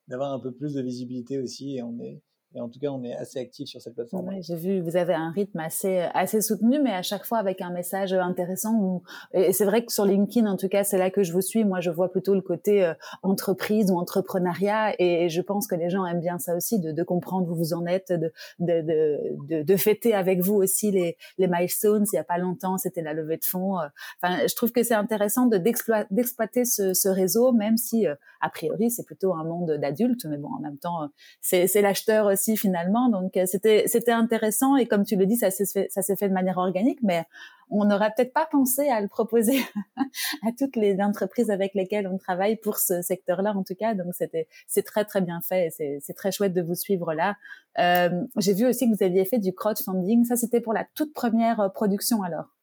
d'avoir un peu plus de visibilité aussi et on est, et en tout cas, on est assez actif sur cette plateforme. Oui, j'ai vu, vous avez un rythme assez, soutenu, mais à chaque fois avec un message intéressant. Et c'est vrai que sur LinkedIn, en tout cas, c'est là que je vous suis. Moi, je vois plutôt le côté euh, entreprise ou entrepreneuriat, et je pense que les gens aiment bien ça aussi, de, comprendre où vous en êtes, de, fêter avec vous aussi les, les milestones. Il y a pas longtemps, c'était la levée de fonds. Euh. Enfin, je trouve que c'est intéressant de d'exploiter ce, ce réseau, même si euh, a priori c'est plutôt un monde d'adultes, mais bon, en même temps, c'est l'acheteur aussi finalement. Donc euh, c'était c'était intéressant et comme tu le dis, ça s'est fait ça s'est fait de manière organique, mais on n'aurait peut-être pas pensé à le proposer à toutes les entreprises avec lesquelles on travaille pour ce secteur-là en tout cas. Donc c'était c'est très très bien fait et c'est très chouette de vous suivre là. Euh, J'ai vu aussi que vous aviez fait du crowdfunding. Ça c'était pour la toute première euh, production alors?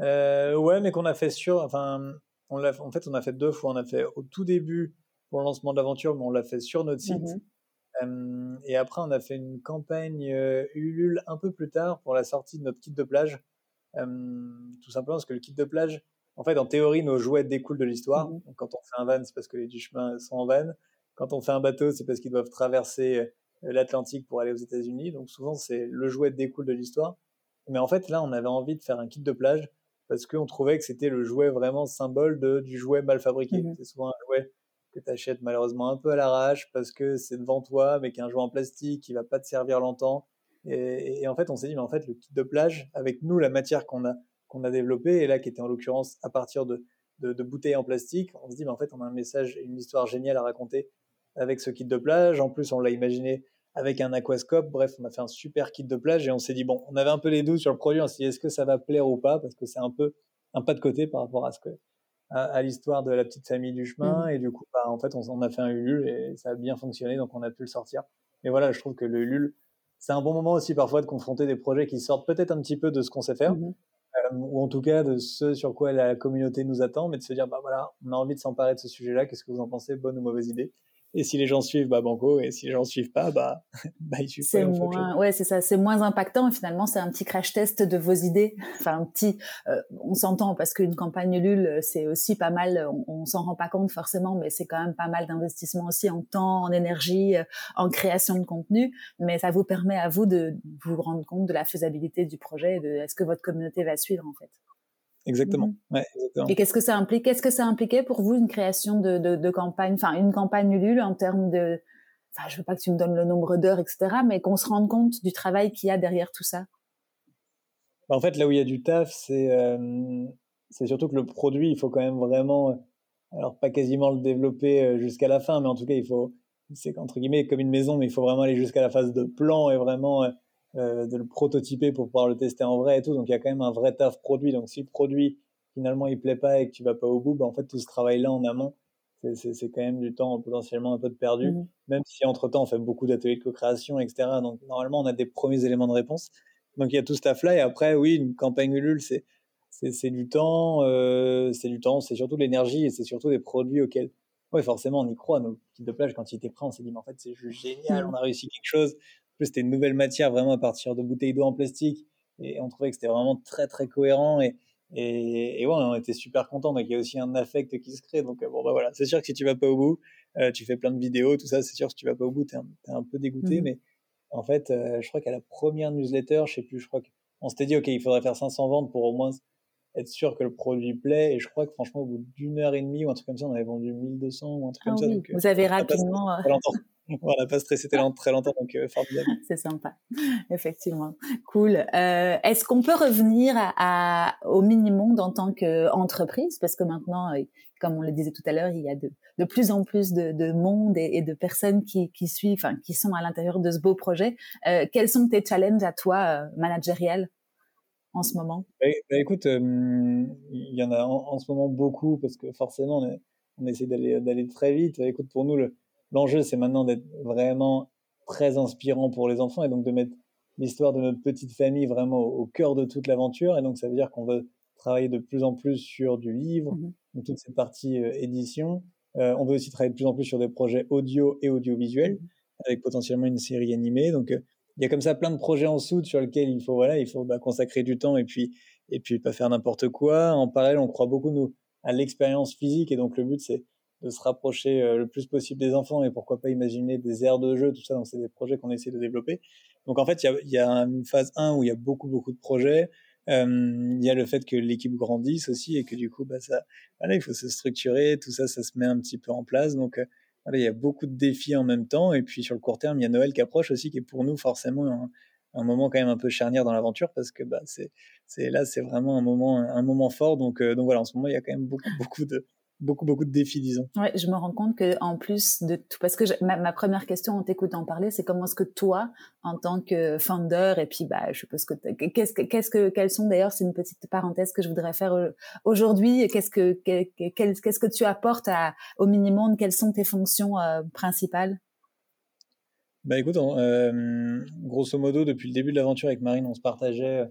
Euh, ouais, mais qu'on a fait sur, enfin, on l'a, en fait, on a fait deux fois. On a fait au tout début pour le lancement de l'aventure, mais on l'a fait sur notre site. Et après, on a fait une campagne Ulule un peu plus tard pour la sortie de notre kit de plage. tout simplement parce que le kit de plage, en fait, en théorie, nos jouets découlent de l'histoire. Mmh quand on fait un van, c'est parce que les du chemin sont en van. Quand on fait un bateau, c'est parce qu'ils doivent traverser l'Atlantique pour aller aux États-Unis. Donc souvent, c'est le jouet découle de l'histoire. Mais en fait, là, on avait envie de faire un kit de plage parce qu'on trouvait que c'était le jouet vraiment symbole de, du jouet mal fabriqué. Mmh c'est souvent un jouet que tu achètes malheureusement un peu à l'arrache parce que c'est devant toi, mais qu'un jouet en plastique qui va pas te servir longtemps. Et, en fait, on s'est dit, mais en fait, le kit de plage, avec nous, la matière qu'on a, qu'on a développée, et là, qui était en l'occurrence à partir de, de, bouteilles en plastique, on se dit, mais en fait, on a un message, une histoire géniale à raconter avec ce kit de plage. En plus, on l'a imaginé avec un aquascope. Bref, on a fait un super kit de plage et on s'est dit, bon, on avait un peu les doutes sur le produit. On s'est dit, est-ce que ça va plaire ou pas? Parce que c'est un peu un pas de côté par rapport à ce que, à, l'histoire de la petite famille du chemin. Mmh. Et du coup, bah, en fait, on, a fait un Ulule et ça a bien fonctionné, donc on a pu le sortir. Mais voilà, je trouve que le Ulule, c'est un bon moment aussi parfois de confronter des projets qui sortent peut-être un petit peu de ce qu'on sait faire, mmh euh, ou en tout cas de ce sur quoi la communauté nous attend, mais de se dire, bah voilà, on a envie de s'emparer de ce sujet-là, qu'est-ce que vous en pensez, bonne ou mauvaise idée? Et si les gens suivent, bah banco. Et si les gens suivent pas, bah, bah ils suivent c'est Moins, ouais, c'est ça. C'est moins impactant. Et finalement, c'est un petit crash test de vos idées. Enfin, un petit. Euh, on s'entend parce qu'une campagne Ulule, c'est aussi pas mal. On, on s'en rend pas compte forcément, mais c'est quand même pas mal d'investissement aussi en temps, en énergie, euh, en création de contenu. Mais ça vous permet à vous de vous rendre compte de la faisabilité du projet, de est-ce que votre communauté va suivre en fait. Exactement. Mmh. Et qu'est-ce que ça implique Qu'est-ce que ça impliquait pour vous une création de, de, campagne, enfin une campagne Ulule en termes de, enfin je veux pas que tu me donnes le nombre d'heures, etc., mais qu'on se rende compte du travail qu'il y a derrière tout ça? Bah, en fait, là où il y a du taf, c'est euh, c'est surtout que le produit, il faut quand même vraiment, alors pas quasiment le développer euh, jusqu'à la fin, mais en tout cas, il faut, c'est entre guillemets comme une maison, mais il faut vraiment aller jusqu'à la phase de plan et vraiment euh, de le prototyper pour pouvoir le tester en vrai et tout. Donc il y a quand même un vrai taf produit. Donc si le produit finalement il plaît pas et que tu vas pas au bout, bah, en fait tout ce travail là en amont, c'est quand même du temps potentiellement un peu de perdu. Mmh même si entre temps on fait beaucoup d'ateliers de co-création, etc. Donc normalement on a des premiers éléments de réponse. Donc il y a tout ce taf là et après oui une campagne Ulule c'est c'est du temps, euh, c'est du temps, c'est surtout de l'énergie et c'est surtout des produits auxquels, ouais, forcément, on y croit. Nos kits de plage, quand il était prêt, on s'est dit, mais en fait, c'est juste génial, mmh. on a réussi quelque chose plus, c'était une nouvelle matière vraiment à partir de bouteilles d'eau en plastique. Et on trouvait que c'était vraiment très, très cohérent. Et, et, ouais, on était super contents. Donc, il y a aussi un affect qui se crée. Donc, bon, bah voilà, c'est sûr que si tu vas pas au bout, euh, tu fais plein de vidéos, tout ça, c'est sûr que si tu vas pas au bout, tu es, un peu dégoûté. Mmh mais en fait, euh, je crois qu'à la première newsletter, je sais plus, je crois qu'on s'était dit, OK, il faudrait faire 500 ventes pour au moins être sûr que le produit plaît. Et je crois que franchement, au bout d'une heure et demie ou un truc comme ça, on avait vendu 1200 ou un truc comme ah ça. Donc, Vous avez rapidement on n'a pas stressé très longtemps, donc euh, formidable. C'est sympa, effectivement. Cool. Euh, Est-ce qu'on peut revenir à, à, au minimum en tant qu'entreprise? Parce que maintenant, il comme on le disait tout à l'heure, il y a de, de, plus en plus de, de monde et, de personnes qui, qui suivent, enfin, qui sont à l'intérieur de ce beau projet. Euh, quels sont tes challenges à toi, euh, managériels, en ce moment? Bah, bah Écoute, il y en a en, ce moment beaucoup parce que forcément, on, on essaie d'aller très vite. Écoute, pour nous, l'enjeu, c'est maintenant d'être vraiment très inspirant pour les enfants et donc de mettre l'histoire de notre petite famille vraiment au, cœur de toute l'aventure. Et donc, ça veut dire qu'on veut travailler de plus en plus sur du livre, mmh donc toute cette partie euh, édition. Euh, on veut aussi travailler de plus en plus sur des projets audio et audiovisuels, mmh avec potentiellement une série animée. Donc, euh, il y a comme ça plein de projets en soude sur lesquels il faut, voilà, il faut bah, consacrer du temps et puis, et puis pas faire n'importe quoi. En parallèle, on croit beaucoup, nous, à l'expérience physique. Et donc, le but, c'est de se rapprocher le plus possible des enfants et pourquoi pas imaginer des aires de jeu, tout ça. Donc, c'est des projets qu'on essaie de développer. Donc, en fait, il y a, une phase 1 où il y a beaucoup, beaucoup de projets. Il y a le fait que l'équipe grandisse aussi et que du coup, bah, ça, voilà, il faut se structurer, tout ça, ça se met un petit peu en place. Donc, voilà, il y a beaucoup de défis en même temps. Et puis, sur le court terme, il y a Noël qui approche aussi, qui est pour nous forcément un moment quand même un peu charnière dans l'aventure parce que bah, c'est, c'est là, c'est vraiment un moment, un moment fort. Donc, donc voilà, en ce moment, il y a quand même beaucoup, beaucoup de, beaucoup beaucoup de défis disons. Ouais, je me rends compte que en plus de tout parce que ma, première question en t'écoutant parler c'est comment est-ce que toi en tant que founder et puis bah je suppose que qu'est-ce que qu'est-ce que quelles sont d'ailleurs c'est une petite parenthèse que je voudrais faire euh, aujourd'hui qu'est-ce que qu'est-ce que tu apportes à, au minimum quelles sont tes fonctions euh, principales? Bah écoute euh, grosso modo depuis le début de l'aventure avec Marine on se partageait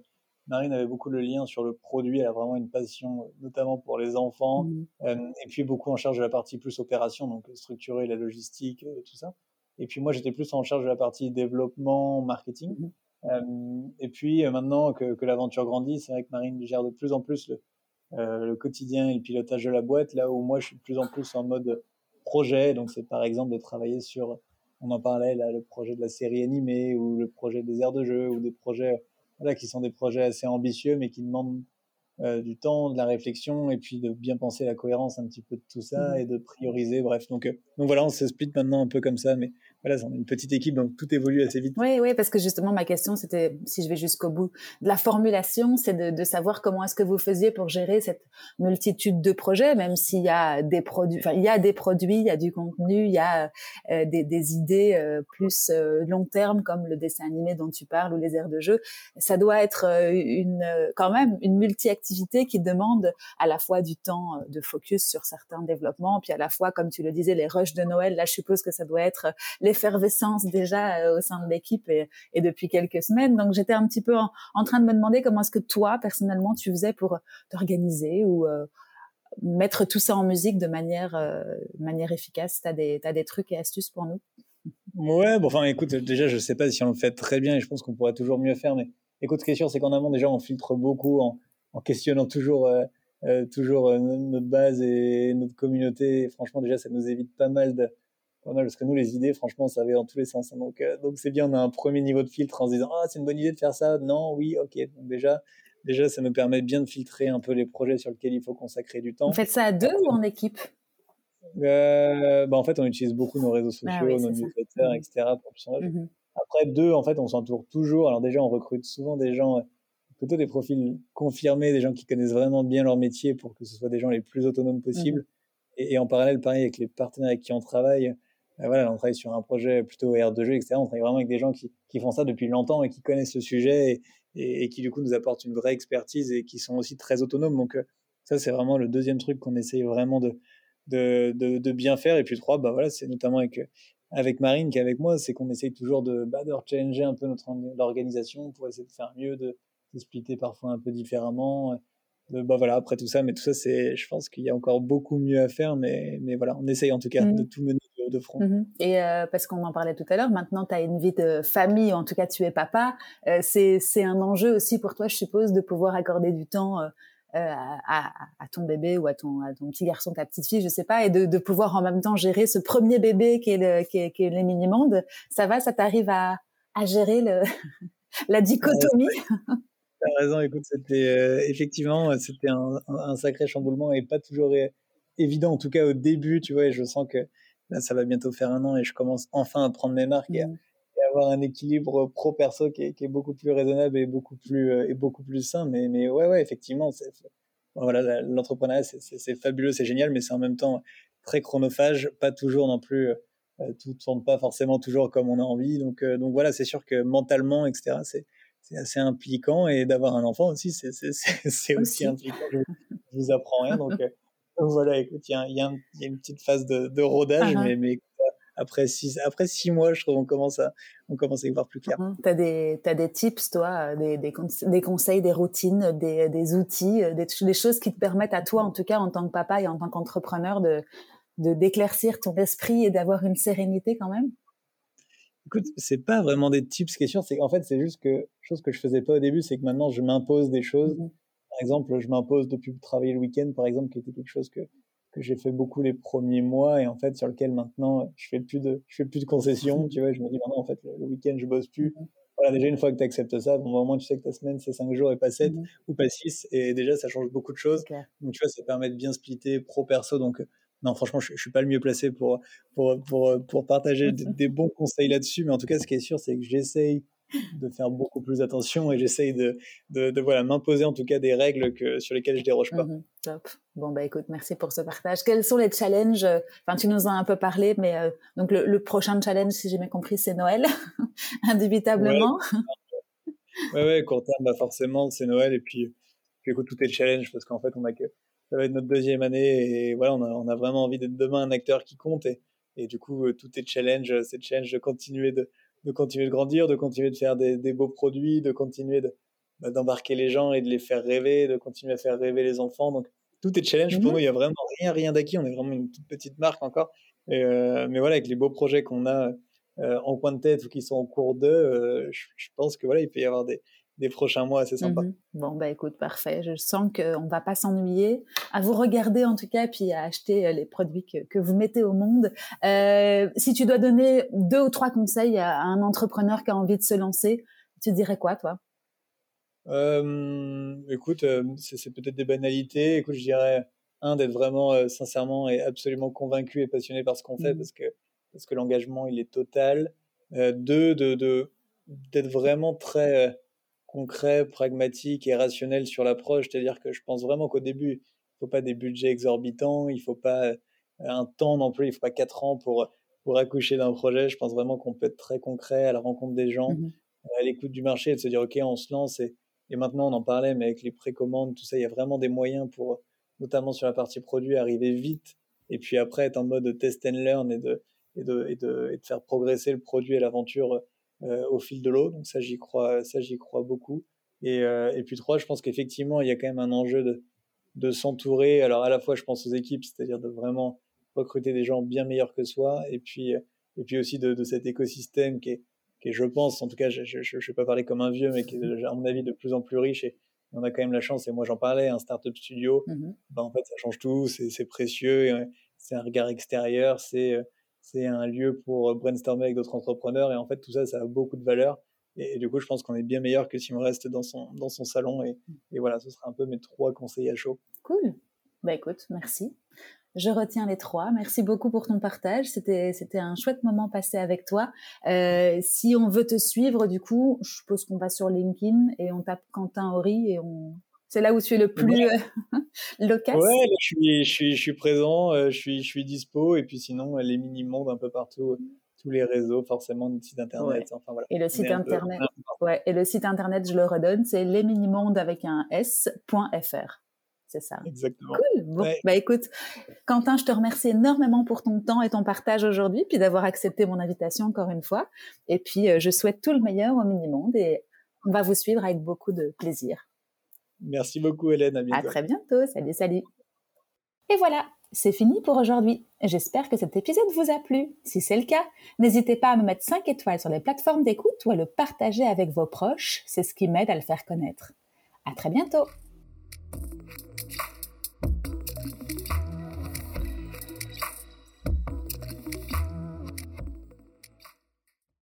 Marine avait beaucoup le lien sur le produit, elle a vraiment une passion, notamment pour les enfants, mmh. euh, et puis beaucoup en charge de la partie plus opération, donc structurer la logistique, tout ça. Et puis moi, j'étais plus en charge de la partie développement, marketing. Mmh. Euh, et puis euh, maintenant que, que l'aventure grandit, c'est vrai que Marine gère de plus en plus le, le, quotidien et le pilotage de la boîte, là où moi, je suis de plus en plus en mode projet. Donc c'est par exemple de travailler sur, on en parlait là, le projet de la série animée ou le projet des aires de jeu ou des projets voilà, qui sont des projets assez ambitieux, mais qui demandent euh, du temps, de la réflexion, et puis de bien penser la cohérence un petit peu de tout ça, mmh. et de prioriser, bref. Donc, euh, donc voilà, on se split maintenant un peu comme ça, mais voilà, on est une petite équipe, donc tout évolue assez vite. Oui, oui, parce que justement, ma question, c'était, si je vais jusqu'au bout de la formulation, c'est de, savoir comment est-ce que vous faisiez pour gérer cette multitude de projets, même s'il y a des produits, il y a des produits, il y a du contenu, il y a euh, des, des, idées euh, plus euh, long terme, comme le dessin animé dont tu parles ou les aires de jeu. Ça doit être une, quand même, une multi-activité qui demande à la fois du temps de focus sur certains développements, puis à la fois, comme tu le disais, les rushs de Noël. Là, je suppose que ça doit être l'effervescence déjà euh, au sein de l'équipe et, depuis quelques semaines. Donc j'étais un petit peu en, train de me demander comment est-ce que toi personnellement tu faisais pour t'organiser ou euh, mettre tout ça en musique de manière euh, manière efficace. T'as des t'as des trucs et astuces pour nous? Ouais, bon, enfin écoute, déjà je sais pas si on le fait très bien et je pense qu'on pourrait toujours mieux faire, mais écoute, ce c'est qu'en amont déjà on filtre beaucoup en questionnant toujours toujours notre base et notre communauté. franchement, déjà, ça nous évite pas mal de, parce que nous, les idées, franchement, ça va dans tous les sens. Hein. Donc, euh, donc c'est bien, on a un premier niveau de filtre en se disant, ah, c'est une bonne idée de faire ça. Non, oui, ok. Donc déjà, déjà, ça nous permet bien de filtrer un peu les projets sur lesquels il faut consacrer du temps. Vous faites ça à deux ou en équipe? Euh, bah, En fait, on utilise beaucoup nos réseaux ah sociaux, nos newsletters, etc. Pour mmh Après, deux, en fait, on s'entoure toujours. Alors déjà, on recrute souvent des gens, plutôt des profils confirmés, des gens qui connaissent vraiment bien leur métier pour que ce soit des gens les plus autonomes possibles. Mmh et, et, en parallèle, pareil, avec les partenaires avec qui on travaille, voilà, on travaille sur un projet plutôt R2G, etc. On travaille vraiment avec des gens qui, qui font ça depuis longtemps et qui connaissent le sujet et, et, qui du coup nous apportent une vraie expertise et qui sont aussi très autonomes. Donc euh, ça, c'est vraiment le deuxième truc qu'on essaye vraiment de, de, de, de, bien faire. Et puis trois, bah voilà, c'est notamment avec avec Marine qui est avec moi, c'est qu'on essaye toujours de, bah, de changer un peu notre organisation pour essayer de faire mieux, de, de splitter parfois un peu différemment. De, bah voilà, après tout ça, mais tout ça, c'est, je pense qu'il y a encore beaucoup mieux à faire, mais, mais voilà, on essaye en tout cas de mmh. tout mener de front. Mmh et euh, parce qu'on en parlait tout à l'heure, maintenant tu as une vie de famille, en tout cas tu es papa, euh, c'est un enjeu aussi pour toi, je suppose, de pouvoir accorder du temps euh, à, à, ton bébé ou à ton, à ton petit garçon, ta petite fille, je sais pas, et de, de pouvoir en même temps gérer ce premier bébé qui est, le, qui est, qui est les mini-mondes. Ça va, ça t'arrive à, à gérer le, la dichotomie? T'as raison, écoute, c'était effectivement, c'était un, un, sacré chamboulement et pas toujours évident, en tout cas au début, tu vois, et je sens que Là, ça va bientôt faire un an et je commence enfin à prendre mes marques et, à, mmh. avoir un équilibre pro-perso qui, qui est, beaucoup plus raisonnable et beaucoup plus, euh, et beaucoup plus sain. Mais, mais ouais, ouais, effectivement, voilà, l'entrepreneuriat, c'est fabuleux, c'est génial, mais c'est en même temps très chronophage, pas toujours non plus, euh, tout ne tourne pas forcément toujours comme on a envie. Donc, euh, donc voilà, c'est sûr que mentalement, etc., c'est assez impliquant et d'avoir un enfant aussi, c'est aussi, impliquant. Je, je, vous apprends rien. Donc, euh, voilà, écoute, il y a, y, a une petite phase de, de rodage, uh-huh. mais, mais après six, après six mois, je trouve on commence à, on commence à y voir plus clair. Uh-huh. Tu as des, as des tips, toi, des, des, des conseils, des routines, des, des outils, des, des, choses qui te permettent à toi, en tout cas, en tant que papa et en tant qu'entrepreneur, de, de d'éclaircir ton esprit et d'avoir une sérénité quand même? Écoute, c'est pas vraiment des tips, qui c'est en fait, c'est juste que chose que je faisais pas au début, c'est que maintenant je m'impose des choses. Mmh par exemple, je m'impose depuis travailler le week-end, par exemple, qui était quelque chose que que j'ai fait beaucoup les premiers mois et en fait sur lequel maintenant je fais plus de je fais plus de concessions. Tu vois, je me dis maintenant en fait le, week-end je bosse plus. Mmh voilà, déjà une fois que tu acceptes ça, bon, au moins tu sais que ta semaine c'est 5 jours et pas 7 ou pas 6 et déjà ça change beaucoup de choses. Donc tu vois, ça permet de bien splitter pro perso. Donc non, franchement, je, ne suis pas le mieux placé pour, pour, pour, pour partager des, bons conseils là-dessus. Mais en tout cas, ce qui est sûr, c'est que j'essaye de faire beaucoup plus attention et j'essaye de, de, voilà, m'imposer en tout cas des règles que, sur lesquelles je déroge pas. Mhm, top. Bon, bah écoute, merci pour ce partage. Quels sont les challenges Enfin, tu nous en as un peu parlé, mais euh, donc le, prochain challenge, si j'ai bien compris, c'est Noël, indubitablement. Ouais, ouais, court terme, bah forcément, c'est Noël. Et puis, puis écoute, tout est challenge parce qu'en fait, on a que ça va être notre deuxième année et voilà, on a, on a vraiment envie d'être demain un acteur qui compte et, et du coup, euh, tout est challenge, euh, c'est challenge de continuer de, de continuer de grandir, de continuer de faire des, des beaux produits, de continuer de, bah, d'embarquer les gens et de les faire rêver, de continuer à faire rêver les enfants. Donc, tout est challenge pour mmh nous. Il y a vraiment rien, rien d'acquis. On est vraiment une toute petite marque encore. Et, euh, mais voilà, avec les beaux projets qu'on a en coin de tête ou qui sont en cours d'eux, je, je, pense que voilà, il peut y avoir des, des prochains mois assez sympa. Mhm. Bon, bah écoute, parfait. Je sens qu'on ne va pas s'ennuyer. À vous regarder en tout cas, puis à acheter euh, les produits que, que vous mettez au monde. Euh, si tu dois donner deux ou trois conseils à un entrepreneur qui a envie de se lancer, tu dirais quoi, toi? Euh, Écoute, c'est peut-être des banalités. Écoute, je dirais, un, d'être vraiment sincèrement et absolument convaincu et passionné par ce qu'on fait, mhm. parce que, parce que l'engagement, il est total. deux, de, de, d'être vraiment très concret, pragmatique et rationnel sur l'approche. C'est-à-dire que je pense vraiment qu'au début, il ne faut pas des budgets exorbitants, il ne faut pas euh, un temps non plus, il ne faut pas quatre ans pour, pour accoucher d'un projet. Je pense vraiment qu'on peut être très concret à la rencontre des gens, mmh à l'écoute du marché et de se dire, OK, on se lance. Et, et maintenant, on en parlait, mais avec les précommandes, tout ça, il y a vraiment des moyens pour, notamment sur la partie produit, arriver vite. Et puis après, être en mode test and learn et de, et de, et de, et de faire progresser le produit et l'aventure au fil de l'eau. Donc ça, j'y crois, ça, j'y crois beaucoup. Et, euh, et puis trois, je pense qu'effectivement, il y a quand même un enjeu de, de s'entourer. Alors à la fois, je pense aux équipes, c'est-à-dire de vraiment recruter des gens bien meilleurs que soi, et puis, et puis aussi de, de cet écosystème qui est, qui est, je pense, en tout cas, je ne vais pas parler comme un vieux, mais qui est, à mon avis, de plus en plus riche. Et on a quand même la chance, et moi j'en parlais, un startup studio, ben, en fait, ça change tout, c'est précieux, c'est un regard extérieur, c'est c'est un lieu pour brainstormer avec d'autres entrepreneurs. Et en fait, tout ça, ça a beaucoup de valeur. Et, du coup, je pense qu'on est bien meilleur que si on reste dans son, dans son salon. Et, voilà, ce sera un peu mes trois conseils à chaud. Cool. Bah écoute, merci. Je retiens les trois. Merci beaucoup pour ton partage. C'était c'était un chouette moment passé avec toi. Euh, si on veut te suivre, du coup, je suppose qu'on va sur LinkedIn et on tape Quentin Horry et on, c'est là où tu es le plus ouais. Euh, loquace. Ouais, je suis, je suis, je suis présent, euh, je suis, je suis dispo, et puis sinon les mini mondes un peu partout, euh, tous les réseaux, forcément, notre site internet. Enfin, voilà. Et le site internet, ouais, et le site internet, je le redonne, c'est lesminimondes avec un s.fr. C'est ça. Exactement. Cool. Bon, bah écoute, Quentin, je te remercie énormément pour ton temps et ton partage aujourd'hui, puis d'avoir accepté mon invitation encore une fois. Et puis, je souhaite tout le meilleur au Minimonde et on va vous suivre avec beaucoup de plaisir. Merci beaucoup, Hélène. À, à très bientôt. Salut, salut. Et voilà, c'est fini pour aujourd'hui. J'espère que cet épisode vous a plu. Si c'est le cas, n'hésitez pas à me mettre 5 étoiles sur les plateformes d'écoute ou à le partager avec vos proches. C'est ce qui m'aide à le faire connaître. À très bientôt.